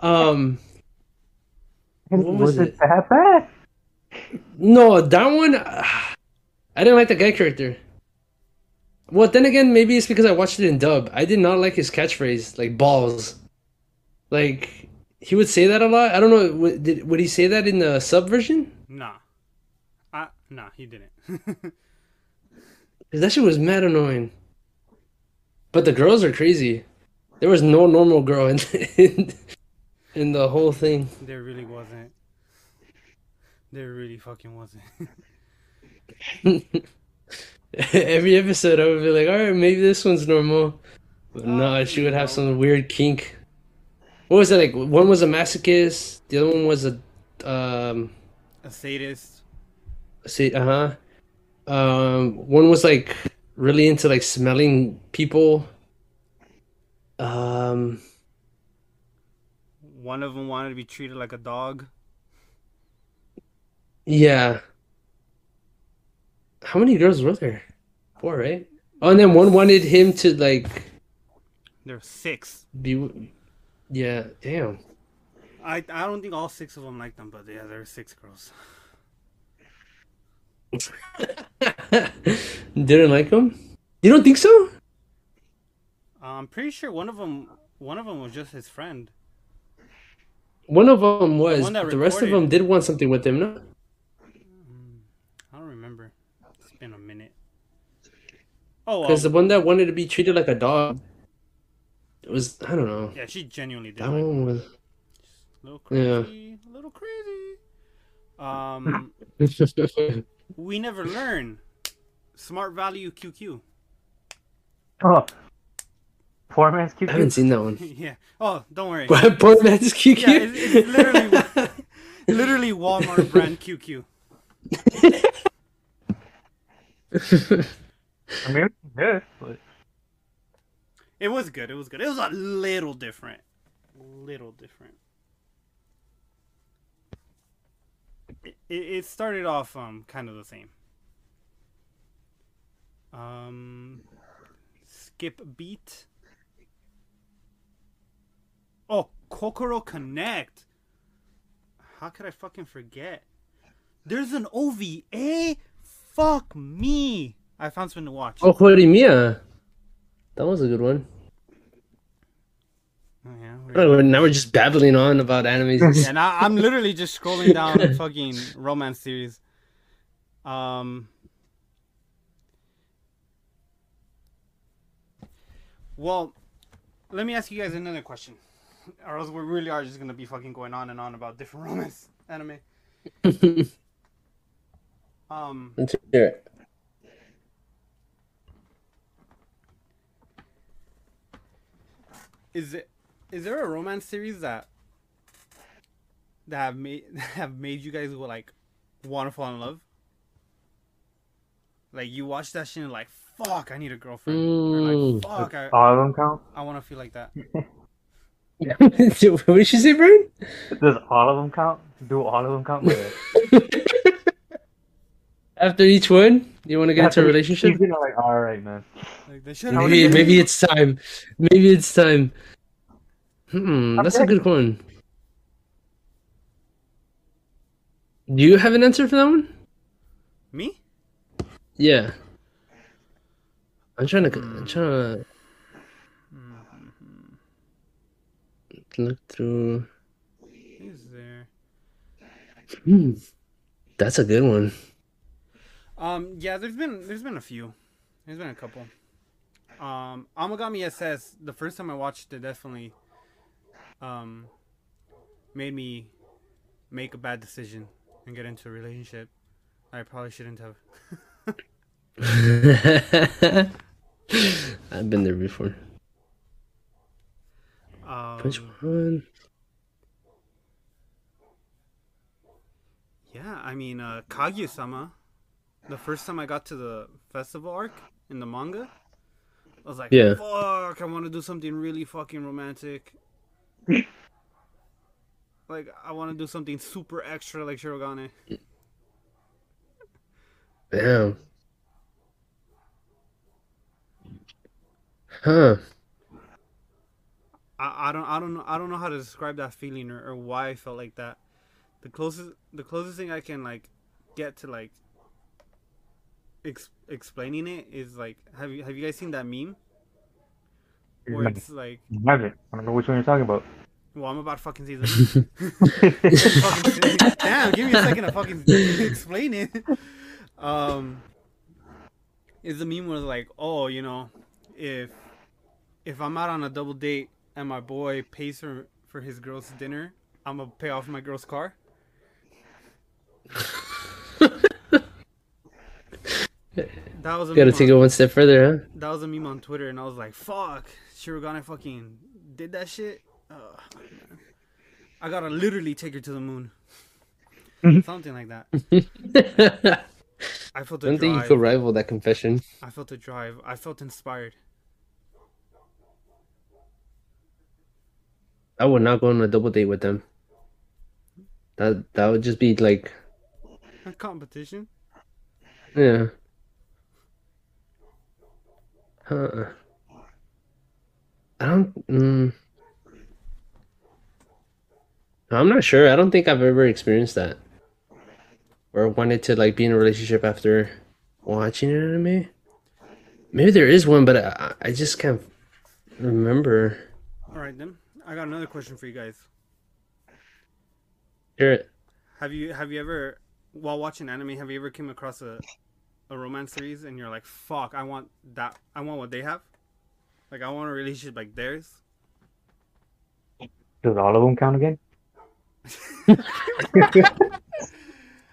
Um, What was it? that bad? no, that one. ah, I didn't like the guy character. Well, then again, maybe it's because I watched it in dub. I did not like his catchphrase, like balls. Like he would say that a lot. I don't know. Would, did, would he say that in the sub version? Nah. I, nah, he didn't. 'Cause that shit was mad annoying. But the girls are crazy. There was no normal girl in in, in the whole thing. there really wasn't. There really fucking wasn't. Every episode, I would be like, all right, maybe this one's normal. But no, she would have some weird kink. What was it like? One was a masochist. The other one was a um. a sadist. Say, uh huh. Um, one was like really into like smelling people. Um, One of them wanted to be treated like a dog. yeah. How many girls were there? Four, right? Oh, and then one wanted him to like There were six. be. Yeah, damn. I I don't think all six of them liked them, but yeah, there were six girls. Didn't like him? You don't think so? I'm pretty sure one of them one of them was just his friend. One of them was, but the rest of them did want something with him, no? I don't remember. It's been a minute. Oh, Because the um, one that wanted to be treated like a dog, it was I don't know. yeah, she genuinely did. That Like, one was. a little Yeah. a little crazy. Um, we never learn. Smart value QQ. Oh. Poor man's QQ. I haven't seen that one. yeah. Oh, don't worry. What poor man's QQ? Yeah, it's, it's literally literally Walmart brand QQ. I mean, yeah, but It was good. It was good. It was a little different. Little different. It, it, started off um kind of the same. Um, skip beat. Oh, Kokoro Connect. How could I fucking forget? There's an OVA. Fuck me. I found something to watch. oh, Horimiya. That was a good one. Oh, yeah. Oh, now we're just babbling on about animes. and I, I'm literally just scrolling down fucking romance series. Um. Well, let me ask you guys another question. or else we really are just gonna be fucking going on and on about different romance anime. Um, Let's hear it. is it is there a romance series that that have made that have made you guys like want to fall in love? Like you watch that shit and like, fuck, I need a girlfriend. Or Mm. like, fuck, I, All of them count? I want to feel like that. what did you say, Brian? Does all of them count? Do all of them count? Yeah. After each one, you want to get into a relationship? He's gonna like, all right, man. Like they Maybe, maybe it's time. Maybe it's time. Hmm, that's a good one. Do you have an answer for that one? me. Yeah. I'm trying to. I'm trying to look through. Is there? Hmm, that's a good one. Um, yeah, there's been there's been a few. There's been a couple. Um, Amagami SS. The first time I watched it, definitely, um, made me make a bad decision and get into a relationship. I probably shouldn't have. I've been there before. Um, Which one? Yeah, I mean, uh, Kaguya-sama. The first time I got to the festival arc in the manga, I was like, Yeah. "Fuck! I want to do something really fucking romantic." like, I want to do something super extra, like Shirogane. Damn. Huh. I, I don't I don't know I don't know how to describe that feeling or, or why I felt like that. The closest the closest thing I can like get to like ex- explaining it is like have you have you guys seen that meme where it's like I haven't. I don't know which one you're talking about. well I'm about to fucking see the fucking, damn give me a second to fucking explain it. Um, is the meme was like oh you know if if I'm out on a double date and my boy pays for for his girl's dinner, I'm gonna pay off my girl's car. that was a Gotta meme take it on, one step further, huh? that was a meme on Twitter, and I was like, "Fuck, Shirogane fucking did that shit." Ugh. I gotta literally take her to the moon, something like that. I felt I a don't think you could rival that confession. I felt a drive. I felt inspired. I would not go on a double date with them. That that would just be like, A competition. yeah. Huh. I don't. Mm, I'm not sure. I don't think I've ever experienced that, or wanted to like be in a relationship after watching an anime. Maybe there is one, but I, I just can't remember. All right then. I got another question for you guys. Hear it. Have you have you ever while watching anime have you ever came across a a romance series and you're like, "Fuck, I want that. I want what they have." Like I want a relationship like theirs. Does all of them count again?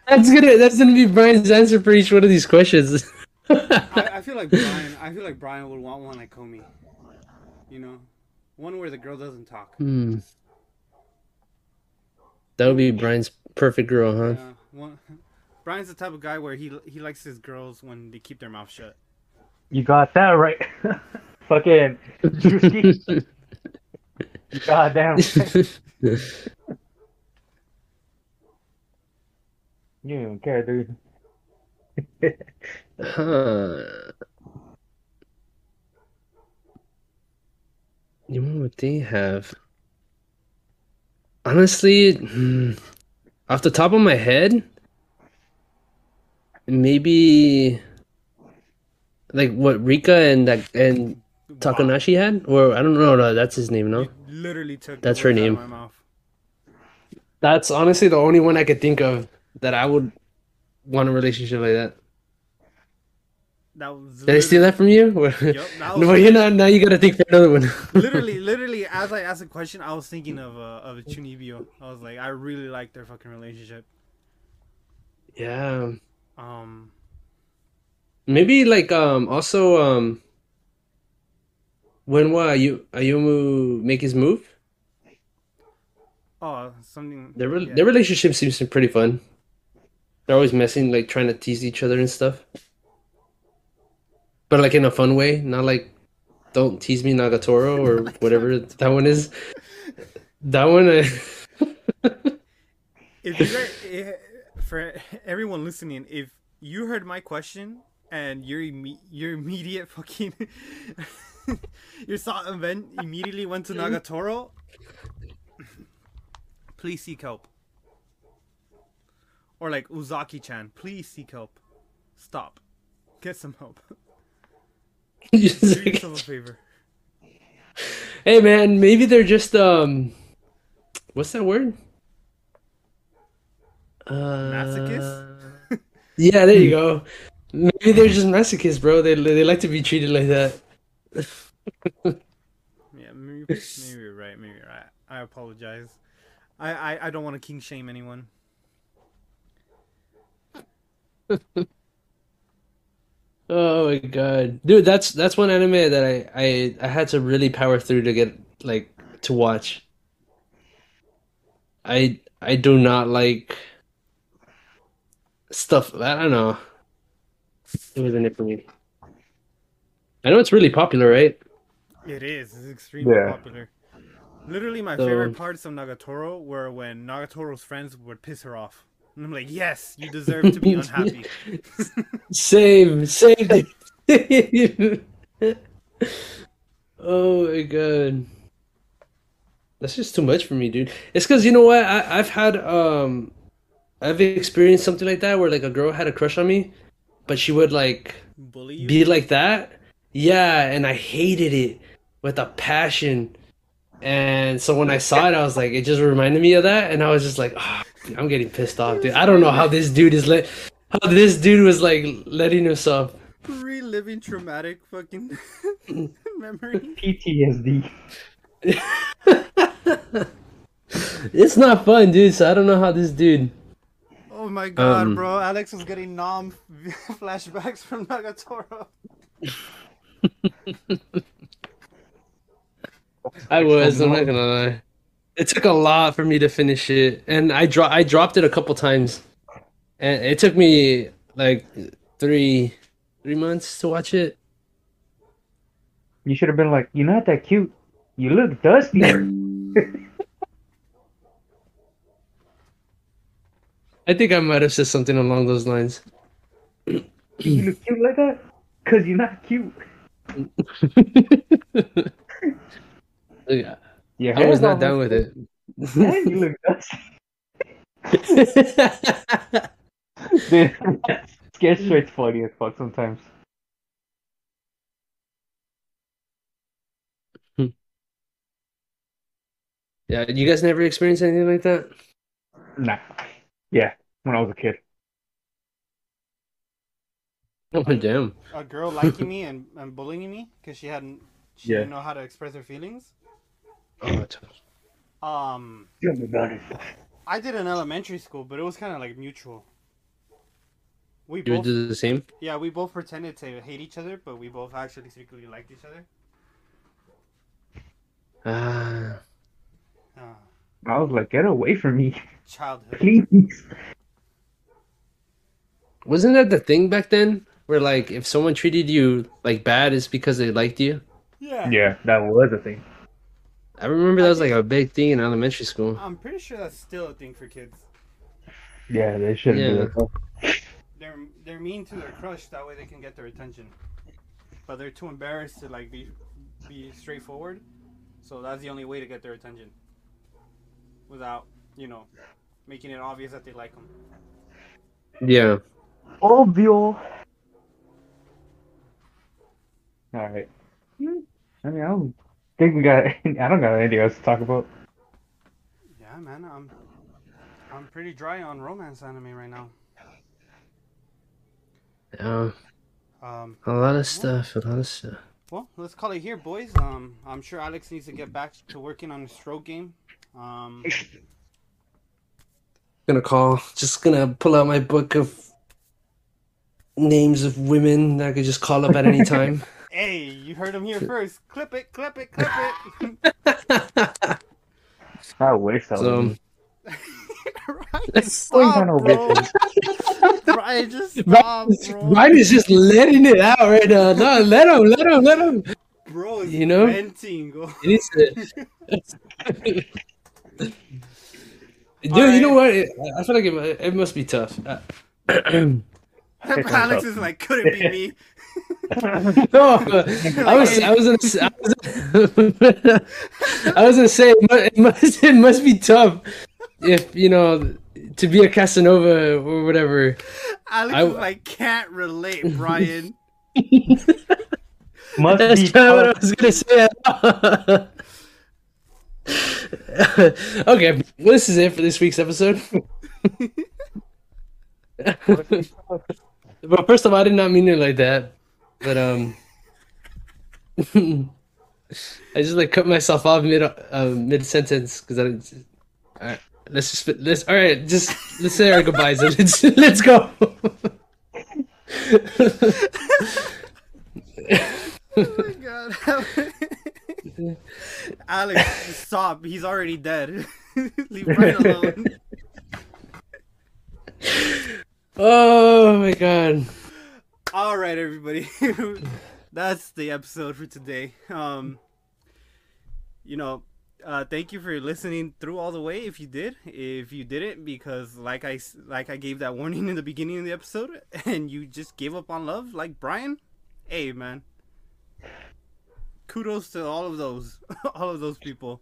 That's gonna that's gonna be Brian's answer for each one of these questions. I, I feel like Brian. I feel like Brian would want one like Komi. You know, one where the girl doesn't talk. Hmm. That would be Brian's perfect girl, huh? Yeah, one. Brian's the type of guy where he he likes his girls when they keep their mouth shut. You got that right. Fucking Drewski. Goddamn. You don't even care, dude. huh. You know what they have? Honestly, hmm, off the top of my head, maybe like what Rikka and that and Takanashi had, or I don't know. No, that's his name, no. You literally took. That's her words out of name. my mouth. That's honestly the only one I could think of that I would want a relationship like that. that was. Did I steal that from you? Yup, that no, you're not. Now you gotta think for another one. literally, literally, as I asked a question, I was thinking of uh, of Chunibyo. I was like, I really like their fucking relationship. yeah. Um, Maybe like um also um when what you Ayumu make his move? oh, something. Their re- yeah. their relationship seems pretty fun. They're always messing, like trying to tease each other and stuff. But like in a fun way, not like don't tease me Nagatoro or whatever that one is. That one I... if you guys, for everyone listening, if you heard my question and your imme- your immediate fucking your thought event immediately went to Nagatoro, please seek help. Or like Uzaki-chan, please seek help. Stop. Get some help. Do yourself a favor. Hey man, maybe they're just um what's that word? Uh Masochist? Yeah, there you go. Maybe they're just masochists, bro. They they like to be treated like that. Yeah, maybe, maybe you're right. Maybe you're right. I apologize. I, I, I don't want to kink shame anyone. Oh my god. Dude, that's that's one anime that I I I had to really power through to get like to watch. I I do not like stuff. That I don't know. It wasn't it for me. I know it's really popular, right? It is. It's extremely Yeah. popular. Literally, my So- favorite parts of Nagatoro were when Nagatoro's friends would piss her off. And I'm like, yes, you deserve to be unhappy. Same, same thing. oh my god. That's just too much for me, dude. It's because you know what? I, I've had um I've experienced something like that where like a girl had a crush on me, but she would like Bully you? be like that. Yeah, and I hated it with a passion. And so when I saw it, I was like, it just reminded me of that, and I was just like, oh, I'm getting pissed off, dude. I don't know how this dude is let, how this dude was like letting himself. Reliving traumatic fucking memory. PTSD. It's not fun, dude. So I don't know how this dude. Oh my god, Um, bro. Alex is getting Nam flashbacks from Nagatoro. I was. I'm not gonna lie. It took a lot for me to finish it, and I dro- I dropped it a couple times, and it took me like three three months to watch it. You should have been like, you're not that cute. You look dusty. I think I might have said something along those lines. you look cute like that? Cause you're not cute. Yeah, Your I was not all down with it. messed up, And you look dusty. Dude, sketch straight's funny as fuck sometimes. yeah, you guys never experienced anything like that? Nah. Yeah, when I was a kid. Oh damn! A girl liking me and, and bullying me because she hadn't she Yeah. didn't know how to express her feelings. Oh, Um, Tell me about it. I did in elementary school, but it was kind of like mutual. We you both, do the same. yeah, we both pretended to hate each other, but we both actually secretly liked each other. Ah, Uh, I was like, get away from me, childhood. please. wasn't that the thing back then? Where like if someone treated you like bad, it's because they liked you. Yeah. Yeah, that was a thing. I remember that was like a big thing in elementary school. I'm pretty sure that's still a thing for kids. Yeah, they shouldn't Yeah. do that. They're they're mean to their crush that way they can get their attention, but they're too embarrassed to like be be straightforward. So that's the only way to get their attention, without you know making it obvious that they like them. Yeah. Obvio. All right. I mean, I don't think we got. I don't got anything else to talk about. Yeah, man, I'm I'm pretty dry on romance anime right now. Uh, Um, A lot of stuff. A lot of stuff. well, let's call it here, boys. Um, I'm sure Alex needs to get back to working on his stroke game. Um, Gonna call. Just gonna pull out my book of names of women that I could just call up at any time. hey, you heard him here first. Clip it, clip it, clip it. I wish that so, was. right? Stop, bro. bitches. Brian, just stop, bro. Ryan is just letting it out right now. No, let him, let him, let him. Bro You know? venting. Go. He needs to. Dude, Alright. you know what? I feel like it, it must be tough. Uh, Alex is like, couldn't be me. uh, I was, I was gonna, s- I was, I was gonna say it it must, it must be tough if you know to be a Casanova or whatever. Alex I- is like, can't relate, Brian. Must That's be kind of what I was gonna say. okay, well, this is it for this week's episode. but first of all, I did not mean it like that. But um, I just like cut myself off mid uh, mid sentence because I. Didn't, all right, let's just let's all right. Just let's say our goodbyes. and Let's let's go. oh my god. Alex, stop. He's already dead. Leave Brian alone. oh my god. All right, everybody. That's the episode for today. Um, you know, uh, thank you for listening through all the way. If you did, if you didn't, because like I like I gave that warning in the beginning of the episode, and you just gave up on love, like Brian. Hey, man. Kudos to all of those, all of those people.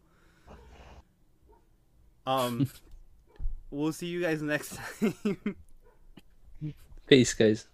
Um, we'll see you guys next time. Peace, guys.